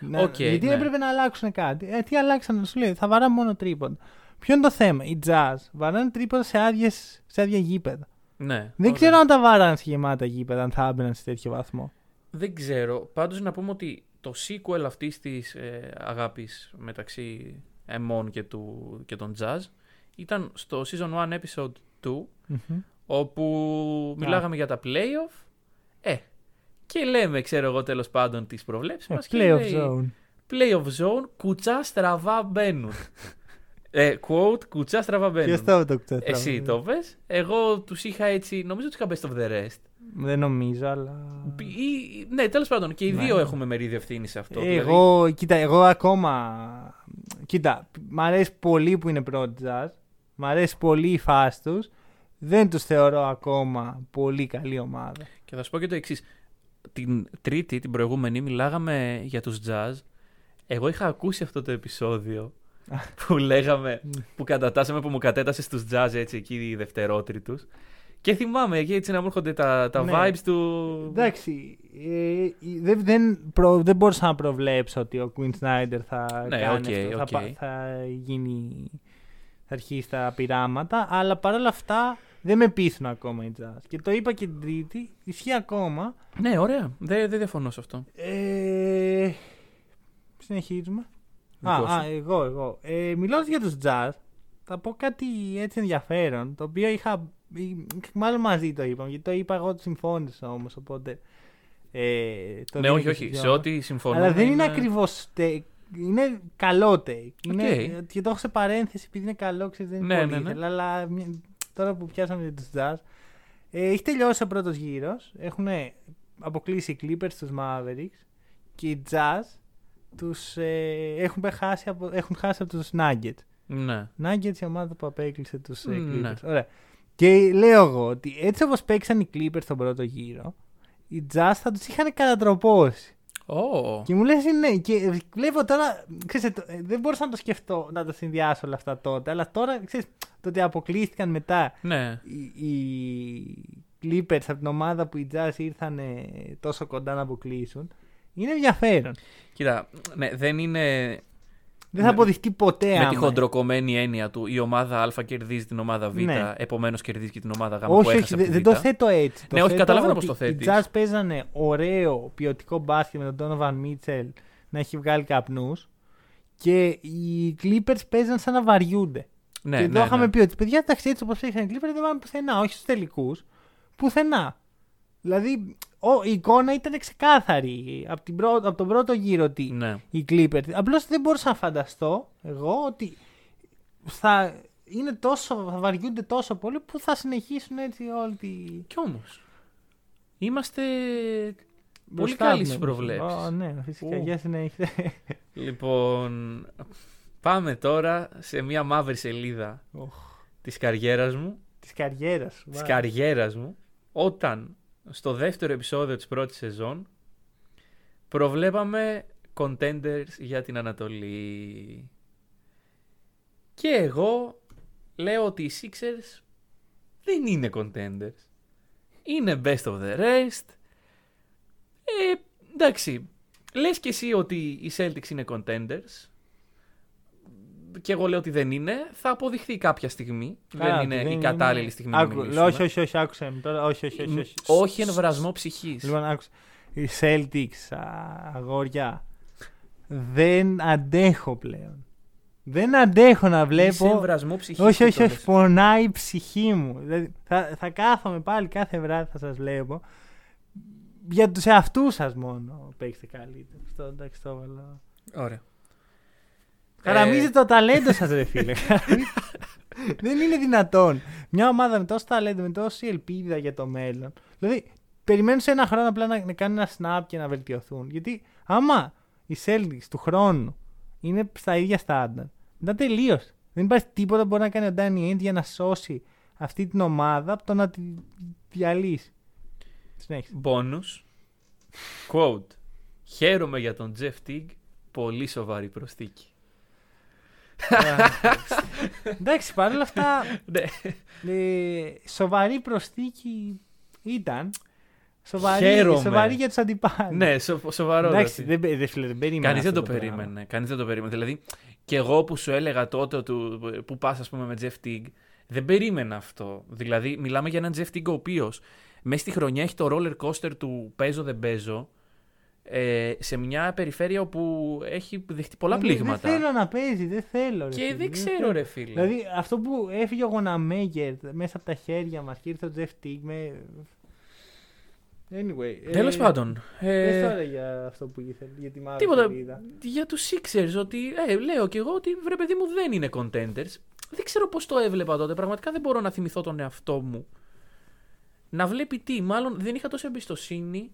Να- Οκ, γιατί ναι. έπρεπε να αλλάξουν κάτι. Ε, τι αλλάξαν, σου λέει, θα βαράνε μόνο τρίποντα. Ποιο είναι το θέμα, οι Jazz βαράνε τρίποντα σε, άδειες, σε άδεια γήπεδα. ναι. Δεν ωραία. ξέρω αν τα βάραν σε γεμάτα γήπεδα, αν θα έμπαιναν σε τέτοιο βαθμό. Δεν ξέρω. Πάντως να πούμε ότι το sequel αυτής της ε, αγάπης μεταξύ εμών και, του, και των Jazz ήταν στο Season 1 Episode 2 όπου μιλάγαμε για τα playoff ε, και λέμε ξέρω εγώ τέλος πάντων τις προβλέψεις μας και Ε, Playoff λέει, zone. Playoff zone, κουτσά στραβά μπαίνουν. Ε, quote, κουτσά στραβαμπαίνουν. Ποιος το το κουτσά Εσύ το πες. Εγώ τους είχα έτσι, νομίζω τους είχα best of the rest. Δεν νομίζω, αλλά. Ή- ναι, τέλος πάντων, και οι Ναι. δύο έχουμε μερίδιο ευθύνης σε αυτό. δηλαδή. Εγώ, κοίτα, εγώ ακόμα. Κοίτα, μ' αρέσει πολύ που είναι πρώτη jazz. Μ' αρέσει πολύ η φάση τους. Δεν τους θεωρώ ακόμα πολύ καλή ομάδα. Και θα σου πω και το εξής. Την Τρίτη, την προηγούμενη, μιλάγαμε για τους jazz. Εγώ είχα ακούσει αυτό το επεισόδιο (laughs) που λέγαμε, που κατατάσσαμε, που μου κατέτασσες τους Jazz έτσι εκεί δευτερότριτους. Και θυμάμαι, εκεί έτσι να μου έρχονται τα, τα Ναι. vibes του... Εντάξει, ε, δεν, δεν, προ, δεν μπορούσα να προβλέψω ότι ο Quin Snyder θα Ναι, κάνει οκ, αυτό, οκ. θα, πα- θα γίνει, θα αρχίσει τα πειράματα, αλλά παρόλα αυτά δεν με πείθουν ακόμα οι Jazz. Και το είπα και την Τρίτη, ισχύει ακόμα. Ναι, ωραία. Δεν δεν διαφωνώ σε αυτό. Ε, συνεχίζουμε. Α, Δικό σου. α, εγώ, εγώ. Ε, Μιλώντας για τους Jazz, θα πω κάτι έτσι ενδιαφέρον, το οποίο είχα, ή- μάλλον μαζί το είπαμε, γιατί το είπα εγώ, το συμφώνησα όμως, οπότε... Ε, το ναι, δίνω όχι, και όχι. στους Σε δυο μας. ό,τι συμφωνούμε. Αλλά δεν είναι ακριβώς take, είναι καλό take. Είναι, Οκ. Και το έχω σε παρένθεση επειδή είναι καλό, ξέρεις, δεν είναι Ναι, πολύ ναι, ναι. ήθελα, αλλά μια- τώρα που πιάσαμε για τους jazz, ε, έχει τελειώσει ο πρώτος γύρος, έχουν αποκλείσει οι Clippers τους Mavericks και οι Jazz τους, ε, έχουν, χάσει από, έχουν χάσει από τους Nuggets. Ναι. Nuggets η ομάδα που απέκλεισε τους ε, Ναι. Clippers. Ωραία. Και λέω εγώ ότι έτσι όπως παίξαν οι Clippers στον πρώτο γύρο, οι Jazz θα τους είχαν κατατροπώσει. Ω. Και μου λες ναι, και βλέπω τώρα, ξέρεις, το- ε, δεν μπορούσα να το σκεφτώ, να το συνδυάσω όλα αυτά τότε, αλλά τώρα, ξέρεις, το ότι αποκλείστηκαν μετά Ναι. οι, οι Clippers από την ομάδα που οι Jazz ήρθαν ε, τόσο κοντά να αποκλείσουν, είναι ενδιαφέρον. Κοίτα, ναι, δεν είναι Δεν θα Με- αποδειχτεί ποτέ με άμα- τη χοντροκομμένη έννοια του η ομάδα Α κερδίζει την ομάδα Β, Ναι. επομένως κερδίζει και την ομάδα Γ που Όχι, όχι, έχασε από δεν τη δεν Β. το θέτω έτσι. Το Ναι, όχι, θέτω καταλαβαίνω ότι πώς το Οι θέτεις. Jazz παίζανε ωραίο ποιοτικό μπάσκετ με τον Donovan Mitchell να έχει βγάλει καπνούς και οι Clippers παίζαν σαν να βαριούνται. Ναι, και εδώ ναι, είχαμε ναι. πει ότι παιδιά, εντάξει, έτσι όπως παίξαν οι Clippers δεν πάμε πουθενά, όχι στους τελικούς. Πουθενά. Δηλαδή, ο, η εικόνα ήταν ξεκάθαρη από, την πρω- από τον πρώτο γύρο ότι Ναι. οι Clippers. Απλώς δεν μπορούσα να φανταστώ εγώ ότι θα είναι τόσο, θα βαριούνται τόσο πολύ που θα συνεχίσουν έτσι όλη τη. Κι όμως. Είμαστε πολύ μπροστά καλοί μου. στι προβλέψεις. Ω, ναι, φυσικά. Ου. Για συνέχεια. Λοιπόν, πάμε τώρα σε μια μαύρη σελίδα της καριέρας μου, Της καριέρας σου. της Wow. καριέρας μου, όταν στο δεύτερο επεισόδιο της πρώτης σεζόν προβλέπαμε contenders για την Ανατολή. Και εγώ λέω ότι οι Sixers δεν είναι contenders. Είναι best of the rest. Ε, εντάξει, λες και εσύ ότι οι Celtics είναι contenders. Και εγώ λέω ότι δεν είναι. Θα αποδειχθεί κάποια στιγμή. Καλά, δεν είναι ότι η κατάλληλη στιγμή να Άκου, μιλήσουμε. Όχι, όχι, όχι, άκουσε με τώρα. Όχι, όχι, όχι. όχι. Όχι εν βρασμό ψυχής. Λοιπόν, άκουσε. Οι Celtics, α, αγόρια, δεν αντέχω πλέον. Δεν αντέχω να Είσαι βλέπω. εν βρασμό ψυχής. Όχι, τι όχι, το όχι, λες. πονάει η ψυχή μου. Δηλαδή, θα, θα κάθομαι πάλι κάθε βράδυ, θα σας βλέπω. Για τους εαυτούς σας μόνο παίξτε καλύτερα. Αυτό εντάξει το έβαλα. Ωραία. Χαραμίζει Ε, το ταλέντο σας ρε φίλε. (laughs) Δεν είναι δυνατόν. Μια ομάδα με τόσο ταλέντο, με τόση ελπίδα για το μέλλον. Δηλαδή, περιμένουν σε ένα χρόνο απλά να, να κάνουν ένα snap και να βελτιωθούν. Γιατί άμα οι Celtics του χρόνου είναι στα ίδια στάνταρ, μετά τελείωσε. Δεν υπάρχει τίποτα που μπορεί να κάνει ο Danny Ainge για να σώσει αυτή την ομάδα από το να τη διαλύσει. Συνέχισε. Bonus. Quote. Χαίρομαι για τον Jeff Teague. Πολύ σοβαρή προσθήκη. Εντάξει, παρόλα αυτά, Ναι. ε, σοβαρή προσθήκη ήταν. Σοβαρή, Χαίρομαι. σοβαρή για τους αντιπάλους. ναι, σο, σοβαρό. Εντάξει, δεν, πε- δεν, φίλε, δεν περίμενα. Κανείς δεν αυτό το πράγμα. περίμενε. Κανείς δεν το περίμενε. Δηλαδή, και εγώ που σου έλεγα τότε του, που πας, ας πούμε, με Jeff Teague, δεν περίμενα αυτό. Δηλαδή, μιλάμε για έναν Jeff Teague ο οποίος μέσα στη χρονιά έχει το roller coaster του παίζω δεν παίζω. Ε, σε μια περιφέρεια όπου έχει δεχτεί πολλά Ε, δεν- πλήγματα. Δεν θέλω να παίζει, δεν θέλω. Ρε, Και φίλε, δεν ξέρω, θέλω. ρε φίλε. Δηλαδή, αυτό που έφυγε ο Γοναμέγερ μέσα από τα χέρια μας και ήρθε ο Τζεφ Τίγ με. Anyway. Τέλος ε, πάντων. Πες Ε, τώρα για αυτό που ήθελε, για τη μαύρη τίποτα. σελίδα. Για τους Sixers, ότι ε, λέω κι εγώ ότι βρε παιδί μου δεν είναι contenders. Δεν ξέρω πώς το έβλεπα τότε. Πραγματικά δεν μπορώ να θυμηθώ τον εαυτό μου. Να βλέπει τι, μάλλον δεν είχα τόσο εμπιστοσύνη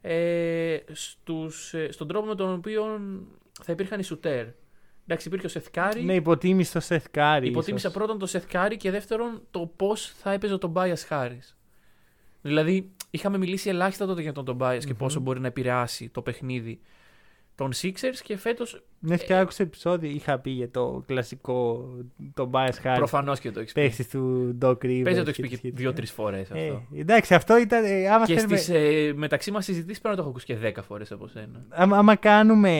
ε, στους, ε, στον τρόπο με τον οποίο θα υπήρχαν οι σουτέρ. Εντάξει, υπήρχε ο Σεθκάρη. Ναι, υποτίμησε το Seth Curry. Υποτίμησα ίσως. πρώτον το Σεθκάρη και δεύτερον το πώς θα έπαιζε ο Τομπάιας Χάρη. Δηλαδή, είχαμε μιλήσει ελάχιστα τότε για τον Τομπάιας και Μμμ. πόσο μπορεί να επηρεάσει το παιχνίδι των Sixers και φέτος Ναι, και άκουσα επεισόδιο, είχα πει για το κλασικό το bias hard προφανώς και το έχεις πει. παίχτης του Doc Rivers. Παίζει να το και έχει πει τα και σχετικά. δύο-τρεις φορές αυτό. Ε, εντάξει, αυτό ήταν. ε, άμα, και θέλουμε- στις ε, μεταξύ μας συζητήσεις πρέπει να το έχω ακούσει και δέκα φορές από σένα. άμα, άμα κάνουμε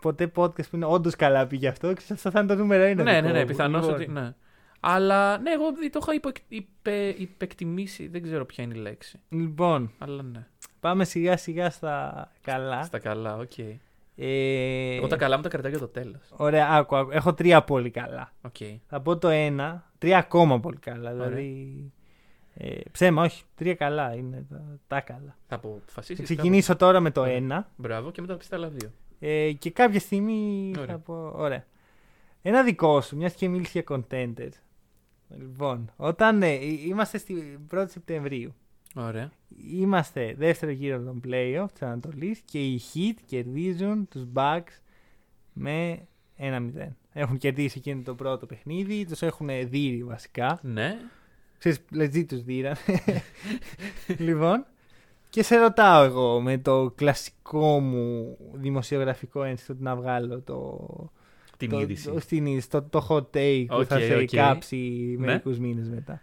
ποτέ podcast που είναι όντως καλά πει γι' αυτό, ξέρεις, αυτό θα είναι το νούμερο ένα. ναι, ναι, δικό ναι, μου. πιθανώς Λοιπόν, ότι. Ναι. Αλλά ναι, εγώ το είχα υπο, υπε, υπεκτιμήσει. Δεν ξέρω ποια είναι η λέξη. Λοιπόν, Αλλά ναι. πάμε σιγά σιγά στα καλά. Στα καλά, οκ. Ε, Εγώ τα καλά μου τα κρατάω για το τέλος. Ωραία, άκου, άκου. Έχω τρία πολύ καλά. Οκ. Θα πω το ένα, τρία ακόμα πολύ καλά. Δηλαδή. Ε, ψέμα, όχι. Τρία καλά είναι τα, τα καλά. Θα αποφασίσεις. Θα ξεκινήσω τώρα με το Ωραία. ένα. Μπράβο και μετά θα πεις τα άλλα δύο. Ε, και κάποια στιγμή Ωραία. θα πω. Ωραία. Ένα δικό σου, μιας και μίλησε για contenders. Λοιπόν, όταν ε, είμαστε στη 1η Σεπτεμβρίου, Ωραία. είμαστε δεύτερο γύρο των playoff της Ανατολής και οι Heat κερδίζουν τους Bucks με 1-0. Έχουν κερδίσει εκείνο το πρώτο παιχνίδι, τους έχουν δει βασικά. Ναι. Ξέρεις, legit τους δίραν. (laughs) λοιπόν, και σε ρωτάω εγώ με το κλασικό μου δημοσιογραφικό ένστικτο να βγάλω το, Την το, είδηση. το, στην είδηση, το, το hot take που Οκ, θα σε οκ. κάψει Ναι. μερικούς μήνες μετά.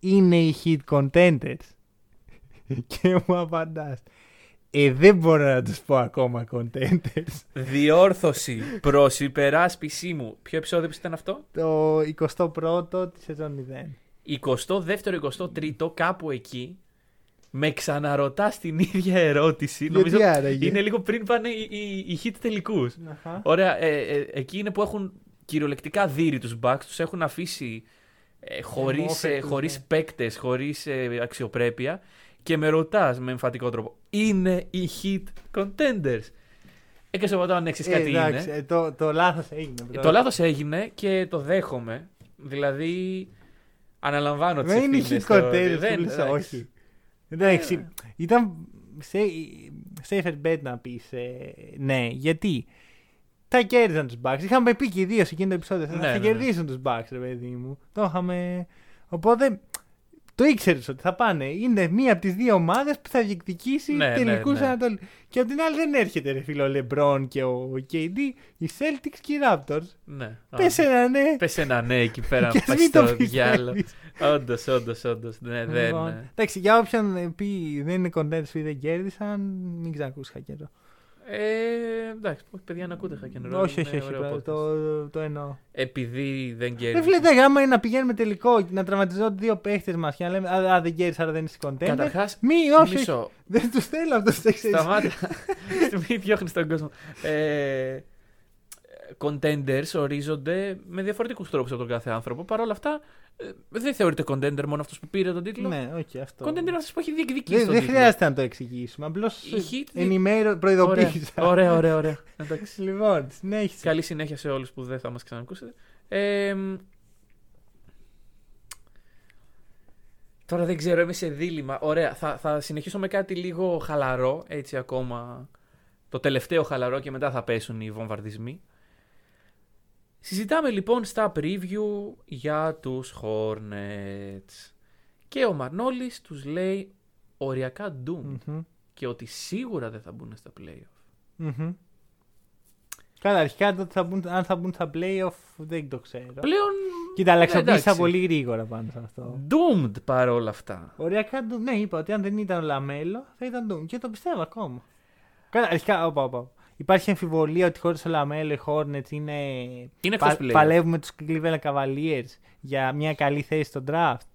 Είναι οι Heat contenders. (laughs) και μου απαντάς. Ε, δεν μπορώ να τους πω ακόμα contenders. Διόρθωση προς υπεράσπιση μου. Ποιο επεισόδιο ήταν αυτό; το 21ο της σεζόν 0. 22ο-23ο, κάπου εκεί. Με ξαναρωτά την ίδια ερώτηση. Γιατί Νομίζω άραγε; είναι λίγο πριν πάνε οι, οι, οι Heat τελικούς. Αχα. Ωραία. Ε, ε, εκεί είναι που έχουν κυριολεκτικά δύρει τους Bucks. Τους έχουν αφήσει ε, χωρίς Αιμόφρετους, χωρίς ναι. παίκτες, χωρίς αξιοπρέπεια. Και με ρωτάς με εμφαντικό τρόπο. Είναι οι hit contenders. Ε, και σε ρωτάω αν ξέρει Ε, κάτι εντάξει, είναι. ε, το, το λάθος έγινε. Ε, bro. Το λάθος έγινε και το δέχομαι. Δηλαδή, αναλαμβάνω τις Δεν είναι ευθύνες. hit contenders, που λες, όχι. Εντάξει, ήταν sa- safer bet να πεις ε, ναι, γιατί τα κέρδισαν τους Bucks. Είχαμε πει και οι δύο σε εκείνο το επεισόδιο. Ναι, θα ναι, ναι. κερδίσουν τους Bucks, ρε παιδί μου. Το είχαμε... Οπότε το ήξερες ότι θα πάνε. Είναι μία από τις δύο ομάδες που θα διεκδικήσει Ναι, ναι, τελικού ναι. Ανατολή. Και απ' την άλλη δεν έρχεται ρε φίλο ο Λεμπρόν και ο KD, οι Celtics και οι Raptors. Ναι. Πες ένα ναι. Πες ένα ναι εκεί πέρα (laughs) Και να ας πάει μην το στο διάλογο. πιστεύεις. Όντως, όντως, όντως. Ναι, δεν. Λοιπόν, ναι. Εντάξει, για όποιον ε, πει δεν είναι contenders ή δεν κέρδισαν, μην ξανακούσει χακερό. Ε, εντάξει, όχι, παιδιά να ακούτε χακεν όχι, όχι, όχι. πράγμα, Το, το εννοώ. Επειδή δεν Δεν κέρδισε. βλέπετε, άμα είναι να πηγαίνουμε τελικό και να τραυματιζόνται δύο παίχτες μας και να λέμε Α, α, δεν κέρδισα, άρα δεν είσαι contender. Καταρχάς, Μη, όχι, όχι. μισό. Δεν τους θέλω αυτούς του εξαιρετικού. Σταμάτα. (laughs) Μην διώχνεις τον κόσμο. Ε, contenders ορίζονται με διαφορετικούς τρόπους από τον κάθε άνθρωπο. Παρ' όλα αυτά, ε, δεν θεωρείται contender μόνο αυτός που πήρε τον τίτλο. Ναι, όχι, αυτό. Contender είναι αυτός που έχει διεκδικήσει Δεν, τον δεν τίτλο. χρειάζεται να το εξηγήσουμε. Απλώς Η Heat δι- ενημέρω, Ωραία, προειδοποίησα. ωραία, ωραία. ωραία. Εντάξει. Λοιπόν, συνέχισε. Καλή συνέχεια σε όλους που δεν θα μας ξανακούσετε. Ε, μ, τώρα δεν ξέρω, είμαι σε δίλημα. Ωραία, θα, θα συνεχίσω με κάτι λίγο χαλαρό, έτσι ακόμα. Το τελευταίο χαλαρό και μετά θα πέσουν οι βομβαρδισμοί. Συζητάμε λοιπόν στα preview για τους Hornets. Και ο Μαρνόλης τους λέει οριακά doomed Μμμ, και ότι σίγουρα δεν θα μπουν στα playoff. μμμ. Καλά, αρχικά το ότι θα μπουν, αν θα μπουν στα playoff δεν το ξέρω. Πλέον Κοίτα, αλλά εντάξει. ξάπλωσα πολύ γρήγορα πάνω σε αυτό. doomed παρόλα αυτά. Οριακά, doo- ναι, είπα ότι αν δεν ήταν ο LaMelo θα ήταν doomed και το πιστεύω ακόμα. Καλά, αρχικά, όπα, όπα. Υπάρχει αμφιβολία ότι χωρίς ο LaMelo οι Hornets είναι. Είναι εκτός playoff. παλεύουν με τους Cleveland Cavaliers για μια καλή θέση στο draft.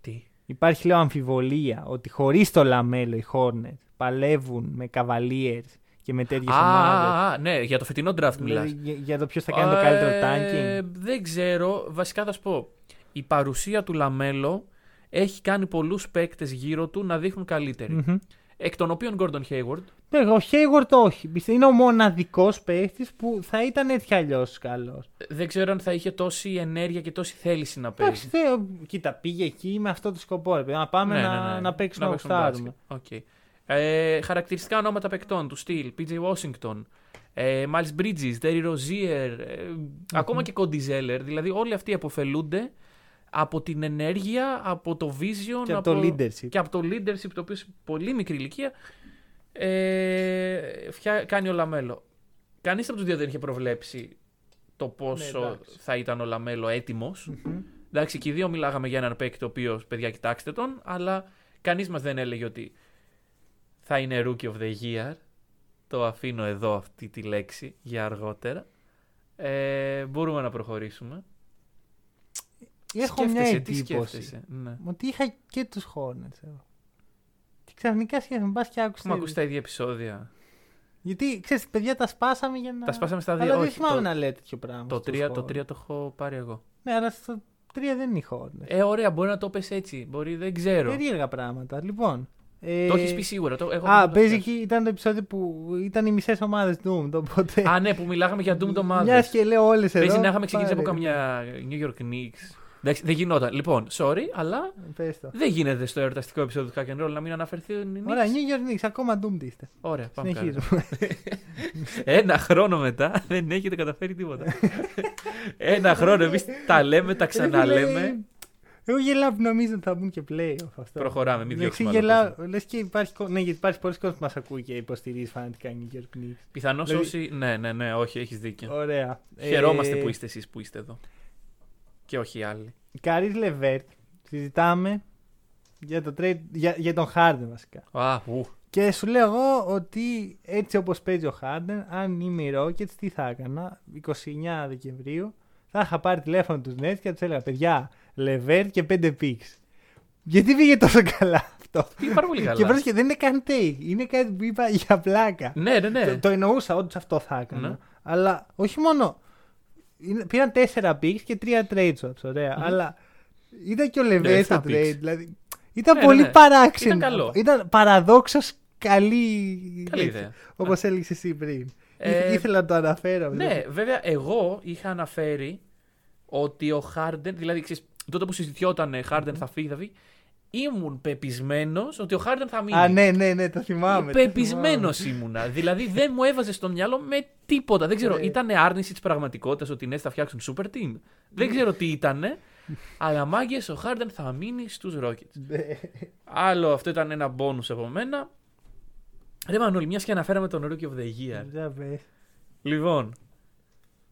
Τι; Υπάρχει, λέω, αμφιβολία ότι χωρίς το LaMelo οι Hornets παλεύουν με Cavaliers και με τέτοιες Α, ομάδες. α, α, ναι, για το φετινό draft μιλάς. για, για το ποιος θα κάνει το καλύτερο Ε, tanking. Δεν ξέρω. Βασικά θα σου πω. Η παρουσία του LaMelo έχει κάνει πολλούς παίκτες γύρω του να δείχνουν καλύτεροι. Μμμ. Εκ των οποίων Gordon Hayward. Ναι, Ο Hayward όχι. Πιστεύω είναι ο μοναδικός παίχτης που θα ήταν έτσι κι αλλιώς καλός. Δεν ξέρω αν θα είχε τόση ενέργεια και τόση θέληση να παίζει. Εντάξει, δεν- κοίτα, πήγε εκεί με αυτό το σκοπό. Ρε, παιδί, να πάμε Ναι, να, ναι, ναι. να παίξουμε να παίξουμε γουστάρουμε. μπάσκετ. Οκ. Ε, χαρακτηριστικά ονόματα παικτών του στυλ. PJ Washington, ε, Miles Bridges, Terry Rozier, ε, ακόμα και Cody Zeller. Δηλαδή όλοι αυτοί επωφελούνται από την ενέργεια, από το vision, Και από το leadership. και από το leadership το οποίο σε πολύ μικρή ηλικία ε, φτιά- κάνει ο LaMelo. Κανείς από τους δύο δεν είχε προβλέψει το πόσο Ναι, εντάξει. θα ήταν ο LaMelo έτοιμος. Μμμ. Εντάξει, και οι δύο μιλάγαμε για έναν παίκτη ο οποίος, παιδιά, κοιτάξτε τον, αλλά κανείς μας δεν έλεγε ότι θα είναι rookie of the year. Το αφήνω εδώ αυτή τη λέξη για αργότερα. Ε, μπορούμε να προχωρήσουμε. Έχω μια Σκέφτεσαι, τι εντύπωση. σκέφτεσαι. Ναι. Ότι είχα και τους Hornets εγώ. Και ξαφνικά σκέφτομαι, πα και άκουσα. Έχουμε ακούσει τα ίδια επεισόδια. Γιατί ξέρεις, παιδιά τα σπάσαμε για να. Τα σπάσαμε στα δύο. Αλλά δεν όχι, θυμάμαι το, να λέτε τέτοιο πράγμα. το, στους 3, το Hornets. τρία το έχω πάρει εγώ. Ναι, αλλά στο 3 δεν είναι οι Hornets. Ε, ωραία, μπορεί να το πες έτσι. Μπορεί, δεν ξέρω. Περίεργα πράγματα. Λοιπόν. Ε, Το έχεις πει σίγουρα. Το, εγώ Α, δεν το παίζει ξέρω. εκεί, ήταν το επεισόδιο που ήταν οι μισές ομάδες Doom. Το Οπότε. Α, ναι, που μιλάγαμε για Doom το Μιας και λέω όλες εδώ. Παίζει να είχαμε ξεκινήσει από πάρε. καμιά New York Knicks. Εντάξει, δεν γινόταν. Λοιπόν, sorry, αλλά Πες το. δεν γίνεται στο εορταστικό επεισόδιο του Hack and Roll να μην αναφερθεί ο Knicks. Ωραία, New York Knicks, ακόμα Doom είστε. Ωραία, πάμε κάτω. Συνεχίζουμε. (laughs) Ένα χρόνο μετά δεν έχετε καταφέρει τίποτα. (laughs) Ένα χρόνο εμείς τα λέμε, τα ξαναλέμε. Εγώ γελάω που νομίζω ότι θα μπουν και playoff αυτό. Προχωράμε, μην Εντάξει, διώξουμε άλλο γελάω, λες και υπάρχει, κο- ναι, γιατί υπάρχει πολλοί κόσμος που μας ακούει και υποστηρίζει φανατικά New York Knicks. Πιθανώς Δηλαδή- όσοι. Ναι, ναι, ναι, όχι, έχεις δίκιο. Ωραία. Χαιρόμαστε Ε, που είστε εσείς που είστε εδώ. Και όχι οι άλλοι. Καρίς Λεβέρτ, συζητάμε για, το trade, για, για τον Harden βασικά. Α, ου. Και σου λέω εγώ ότι έτσι όπως παίζει ο Harden, αν είμαι οι Rockets, τι θα έκανα. 29 Δεκεμβρίου θα είχα πάρει τηλέφωνο τους Nets και θα τους έλεγα παιδιά, Λεβέρτ και 5 picks. Γιατί πήγε τόσο καλά αυτό; Πήγε πάρα πολύ Και καλά. πρόσεχε, δεν είναι καν take. Είναι κάτι που είπα για πλάκα. Ναι, ναι, ναι. Το, το εννοούσα, όντως αυτό θα έκανα. Ναι. Αλλά όχι μόνο. Είναι- Πήραν 4 picks και 3 trade swaps, ωραία. Μμμ. Αλλά ήταν και ο Ναι, Λεβέ εφτά στο picks. trade. Δηλαδή, ήταν Ναι, πολύ ναι, ναι. παράξενο. Ήταν καλό. Ήταν παραδόξως καλή. Καλή ιδέα. Όπως έλεγε εσύ πριν. Ε, Ήθελα να το αναφέρω. Ναι, βέβαια, εγώ είχα αναφέρει ότι ο Χάρντεν, δηλαδή ξέρεις, τότε που συζητιόταν ε, Χάρντεν θα φύγει, θα φύγει, ήμουν πεπισμένος ότι ο Χάρντεν θα μείνει. Α, ναι, ναι, ναι, το θυμάμαι. το Πεπισμένος θυμάμαι. ήμουνα. δηλαδή δεν μου έβαζε στο μυαλό με τίποτα. Δεν ξέρω, Ναι. ήταν άρνηση της πραγματικότητας ότι οι Nets θα φτιάξουν super team. Δεν ξέρω τι ήταν. Αλλά μάγκες, ο Χάρντεν θα μείνει στους Rockets. Ναι. Άλλο αυτό ήταν ένα bonus από μένα. Ρε Μανώλη, μιας και αναφέραμε τον Rookie of the Year. Για πες. Λοιπόν,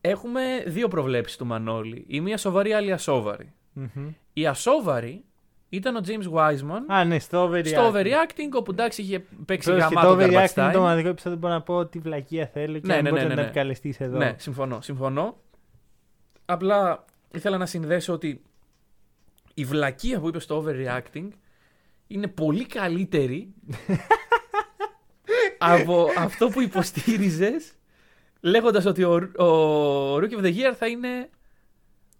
έχουμε δύο προβλέψεις του Μανώλη. Η μία σοβαρή, η άλλη ασόβαρη. Μμμ. Η ασόβαρη ήταν ο James Wiseman Α, ναι, στο overreacting. στο overreacting, όπου εντάξει είχε παίξει Πρόσεχε, γαμάτο το overreacting garbage είναι το time. μοναδικό επεισόδιο που μπορώ να πω ότι βλακεία θέλω και Ναι, αν ναι, μπορείτε ναι, να ναι. τα επικαλεστείς εδώ. Ναι, συμφωνώ, συμφωνώ. Απλά ήθελα να συνδέσω ότι η βλακεία που είπε στο overreacting είναι πολύ καλύτερη (laughs) από αυτό που υποστήριζες λέγοντας ότι ο, ο Rookie of the Year θα είναι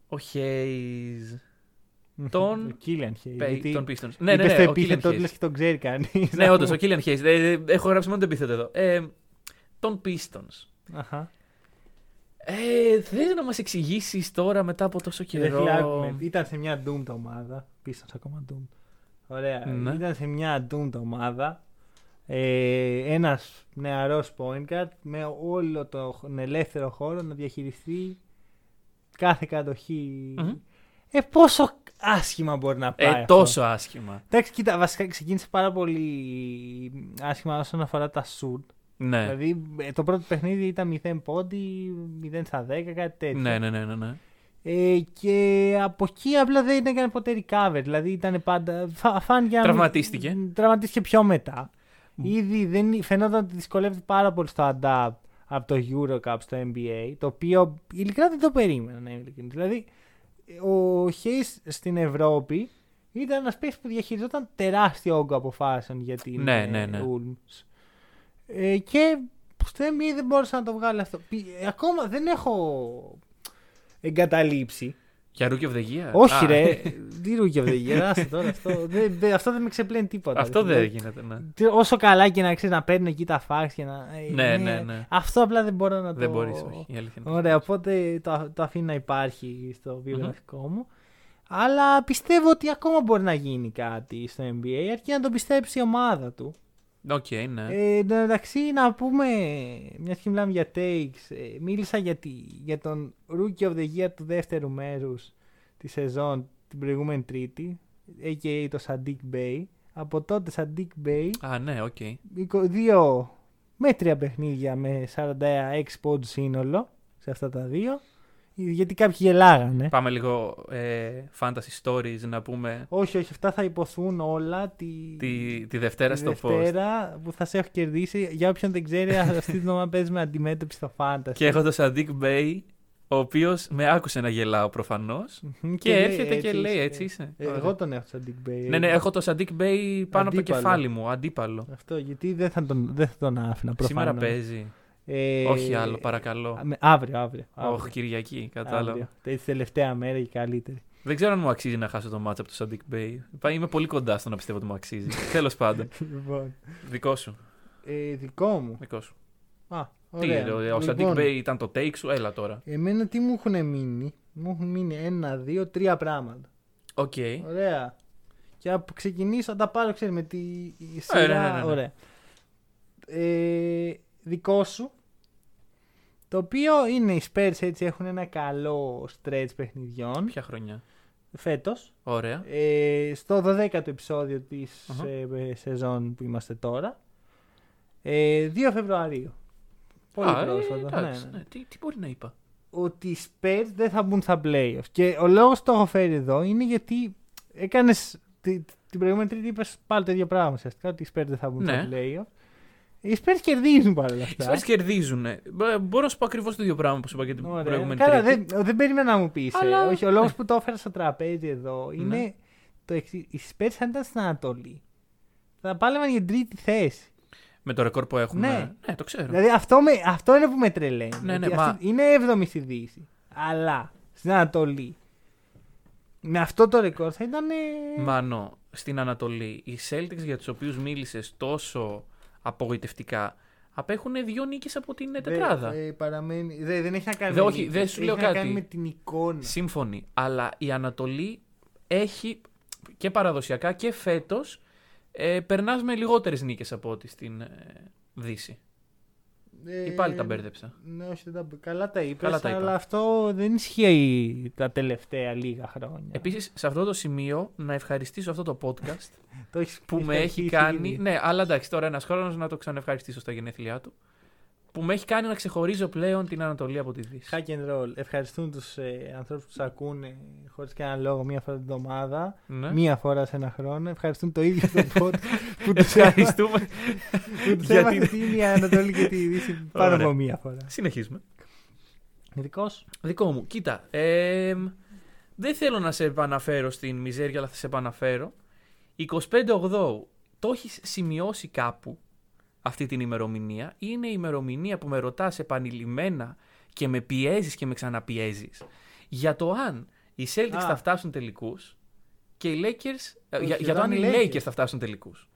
ο Hayes τον Ο (laughs) Killian Hayes, Pay- γιατί των Pistons. Ναι, ναι, είπες ναι, το ο Killian επίθετο, Hayes. λες και τον ξέρει κανείς. Ναι, όντως, ο Killian Hayes. Ε, ε, έχω γράψει μόνο το επίθετο εδώ. Ε, των Pistons. Αχα. Ε, θες να μας εξηγήσεις τώρα μετά από τόσο Και δεν καιρό. φυλάκουμε. Ήταν σε μια Doom τα ομάδα. Πίστος ακόμα Doom. Ωραία. Ναι. Ήταν σε μια Doom τα ομάδα. Ε, ένας νεαρός point guard με όλο τον ελεύθερο χώρο να διαχειριστεί κάθε κατοχή. Μμμ. Ε, πόσο άσχημα μπορεί να πάει Ε, αυτό. τόσο άσχημα. Εντάξει, κοίτα, βασικά ξεκίνησε πάρα πολύ άσχημα όσον αφορά τα shoot. Ναι. Δηλαδή, ε, το πρώτο παιχνίδι ήταν 0 πόντι, 0 στα 10, κάτι τέτοιο. Ναι, ναι, ναι, ναι, ναι. Ε, και από εκεί απλά δεν έκανε ποτέ recover. Δηλαδή ήταν πάντα. Φα, φάνηκε να μην- Τραυματίστηκε. Τραυματίστηκε πιο μετά. Ήδη δεν, φαινόταν ότι δυσκολεύεται πάρα πολύ στο adapt από το Eurocup στο NBA. Το οποίο ειλικρινά δεν το περίμενα να είμαι ειλικρινής. Δηλαδή, ο Hayes στην Ευρώπη ήταν ένας παίκτης που διαχειριζόταν τεράστιο όγκο αποφάσεων για την Ναι, ε, ναι, ναι. Ulms. Ε, και στο NBA δεν μπόρεσα να το βγάλω αυτό. Πι- ε, Ακόμα δεν έχω εγκαταλείψει. Για Rookie of the Year. Όχι, Α, ρε. (laughs) Τι rookie of the year, άσε τώρα αυτό. δεν, δεν- αυτό δεν με ξεπλένει τίποτα. Αυτό ρε. δεν γίνεται, ναι. Τι- Όσο καλά και να ξέρεις να παίρνουν εκεί τα fucks και να. ε, Ναι, ναι, ναι. Αυτό απλά δεν μπορώ να το. Δεν μπορείς, όχι. Η αλήθεια είναι. Ωραία, οπότε το, το αφήνω να υπάρχει στο βιογραφικό μου. Αλλά πιστεύω ότι ακόμα μπορεί να γίνει κάτι στο NBA αρκεί να το πιστέψει η ομάδα του. Οκ, ναι. Ε, εν τω μεταξύ, να πούμε, μια και μιλάμε για takes, ε, μίλησα για, τη, για τον Rookie of the Year του δεύτερου μέρους τη σεζόν την προηγούμενη Τρίτη, a.k.a. το Sadiq Bey. Από τότε Sadiq Bey, Α, ναι, οκ. 22 μέτρια παιχνίδια με 46 πόντους σύνολο σε αυτά τα δύο. Γιατί κάποιοι γελάγανε. Πάμε λίγο ε, fantasy stories να πούμε Όχι, όχι, αυτά θα υποθούν όλα τη, τη, τη Δευτέρα τη στο post. Δευτέρα που θα σε έχω κερδίσει. Για όποιον δεν ξέρει, αυτή την εβδομάδα παίζουμε αντιμέτωπη στο Fantasy. Και έχω τον Sadiq Bey, ο οποίος με άκουσε να γελάω προφανώς. Μμμ, Και λέει, έρχεται και λέει, είσαι. έτσι είσαι. Ε, Ωραία. εγώ τον έχω σαν Dick Bay. Ναι, ναι, έχω τον Sadiq Bey πάνω από το Αντίπαλο. κεφάλι μου, αντίπαλο. Αυτό γιατί δεν θα τον, δεν θα τον άφηνα προφανώς. Σήμερα παίζει. Ε, Όχι άλλο, παρακαλώ. με- αύριο, αύριο. αύριο. Όχι, Κυριακή, κατάλαβα. Αύριο. Τη τελευταία μέρα και καλύτερη. Δεν ξέρω αν μου αξίζει να χάσω το μάτσα από το Sadiq Bey. Είπα, Είμαι πολύ κοντά στο να πιστεύω ότι μου αξίζει. (laughs) Τέλος πάντων. λοιπόν, Δικό σου. ε, δικό μου. Δικό σου. Α, Τι, ωραία. ο, ο Sadiq Λοιπόν, Bey ήταν το take σου, έλα τώρα. Εμένα τι μου έχουν μείνει; Μου έχουν μείνει ένα, δύο, τρία πράγματα. Οκ. Ωραία. Και από ξεκινήσω, θα τα πάρω, ξέρει, με τη Ε, σειρά. ναι, ναι, ναι. Ωραία. Ε, δικό σου. Το οποίο είναι οι Spurs έτσι έχουν ένα καλό stretch παιχνιδιών Ποια χρονιά; φέτος. Ωραία. Ε, στο 12ο επεισόδιο της Αχα. ε, ε, σεζόν που είμαστε τώρα. Ε, 2 Φεβρουαρίου. Πολύ Α, ε, πρόσφατα. εντάξει, ναι, ναι. ναι. Τι, τι μπορεί να είπα; Ότι οι Spurs δεν θα μπουν στα playoffs. Και ο λόγος που το έχω φέρει εδώ είναι γιατί έκανες τη- την προηγούμενη τρίτη είπες πάλι το ίδιο πράγμα ουσιαστικά ότι οι Spurs δεν θα μπουν Ναι. στα playoffs. Οι Spurs κερδίζουν παρόλα Οι αυτά. Spurs κερδίζουν. ε. Μπο- Μπορώ να σου πω ακριβώς το ίδιο πράγμα που σου είπα και την Ωραία. προηγούμενη Καλά, τρίτη. δεν, δεν περίμενα να μου πεις. Αλλά- Όχι, ο λόγος ναι. που το έφερα στο τραπέζι εδώ είναι Ναι. το εξή. Οι Spurs αν ήταν στην Ανατολή θα πάλευαν για την τρίτη θέση. Με το ρεκόρ που έχουμε. Ναι. ναι το ξέρω. Δηλαδή αυτό, με, αυτό είναι που με τρελαίνει. Ναι, Γιατί ναι, αυτή- μα- Είναι 7η στη Δύση. Αλλά στην Ανατολή με αυτό το ρεκόρ θα ήταν. ε, Μάνο, στην Ανατολή, οι Celtics για τους οποίους μίλησες τόσο απογοητευτικά, απέχουν δύο νίκες από την δε- τετράδα. ε, παραμένει, δε- δεν έχει να κάνει Δε- με όχι, νίκες. δεν σου λέω έχει να κάτι. κάνει με την εικόνα. Σύμφωνοι. Αλλά η Ανατολή έχει και παραδοσιακά και φέτος ε, περνάς με λιγότερες νίκες από ό,τι στην ε, Δύση. Ε, Ή πάλι τα μπέρδεψα. Ναι, όχι, δεν τα... καλά τα είπες, Καλά τα είπα. αλλά αυτό δεν ισχύει τα τελευταία λίγα χρόνια. Επίσης, σε αυτό το σημείο να ευχαριστήσω αυτό το podcast (laughs) το έχεις που με έχει αρχίσει κάνει. ήδη. Ναι, αλλά εντάξει, τώρα ένας χρόνος να το ξαναευχαριστήσω στα γενέθλιά του. Που με έχει κάνει να ξεχωρίζω πλέον την Ανατολή από τη Δύση. Hack and roll. Ευχαριστούν τους ε, ανθρώπους που του ακούνε χωρίς κανένα λόγο μία φορά την εβδομάδα. Ναι. Μία φορά σε ένα χρόνο. Ευχαριστούν το ίδιο το (laughs) podcast που τους Ευχαριστούμε. που τους για έμαθε την- τι η Ανατολή και τη Δύση πάνω Ωραία. από μία φορά. Συνεχίζουμε. Δικός; Σου. Δικό μου. Κοίτα. ε, δεν θέλω να σε επαναφέρω στην μιζέρια, αλλά θα σε επαναφέρω. 25 Οκτώου. Το έχεις σημειώσει κάπου; Αυτή την ημερομηνία. Είναι η ημερομηνία που με ρωτάς επανειλημμένα και με πιέζεις και με ξαναπιέζεις για το αν οι Celtics Α. θα φτάσουν τελικούς και οι Lakers. ε, Όχι, για, για το ήταν αν οι οι Lakers. Lakers θα φτάσουν τελικούς.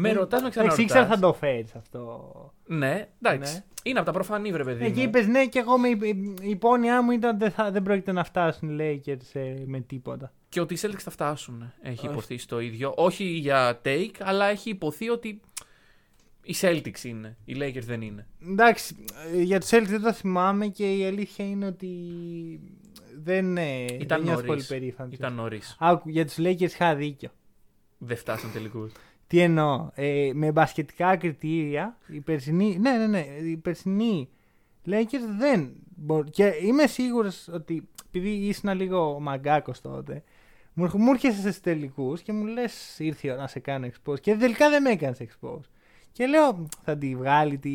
Με Ε, ρωτάς με Εντάξει, ξαναρωτάς. ήξερα θα το φέρεις αυτό. Ναι, εντάξει. Ναι. Είναι από τα προφανή, βρε παιδί. Εκεί μου. είπες ναι, και εγώ με, η υπόνοιά μου ήταν δεν, θα, δεν πρόκειται να φτάσουν οι Lakers ε, με τίποτα. Και ότι οι Celtics θα φτάσουν. Έχει Όχι. υποθεί στο ίδιο. Όχι για take, αλλά έχει υποθεί ότι οι Celtics είναι. Οι Lakers δεν είναι. Εντάξει, ε, για τους Celtics δεν το θυμάμαι και η αλήθεια είναι ότι δεν, ε, Ήταν δεν νιώθω νωρίς. πολύ περήφανος. Ήταν νωρίς. Άκου, για τους Lakers είχα δίκιο. Δεν φτάσαν τελικούς. Τι εννοώ, ε, με μπασκετικά κριτήρια, η περσινή, ναι, ναι, ναι, η περσινή Lakers δεν μπορεί, και είμαι σίγουρος ότι, επειδή ήσουν λίγο μαγκάκος τότε, μου, έρχ- μου έρχεσαι στους τελικούς και μου λες ήρθε η ώρα να σε κάνω expose και τελικά δεν με έκανες expose. Και λέω θα τη βγάλει τη,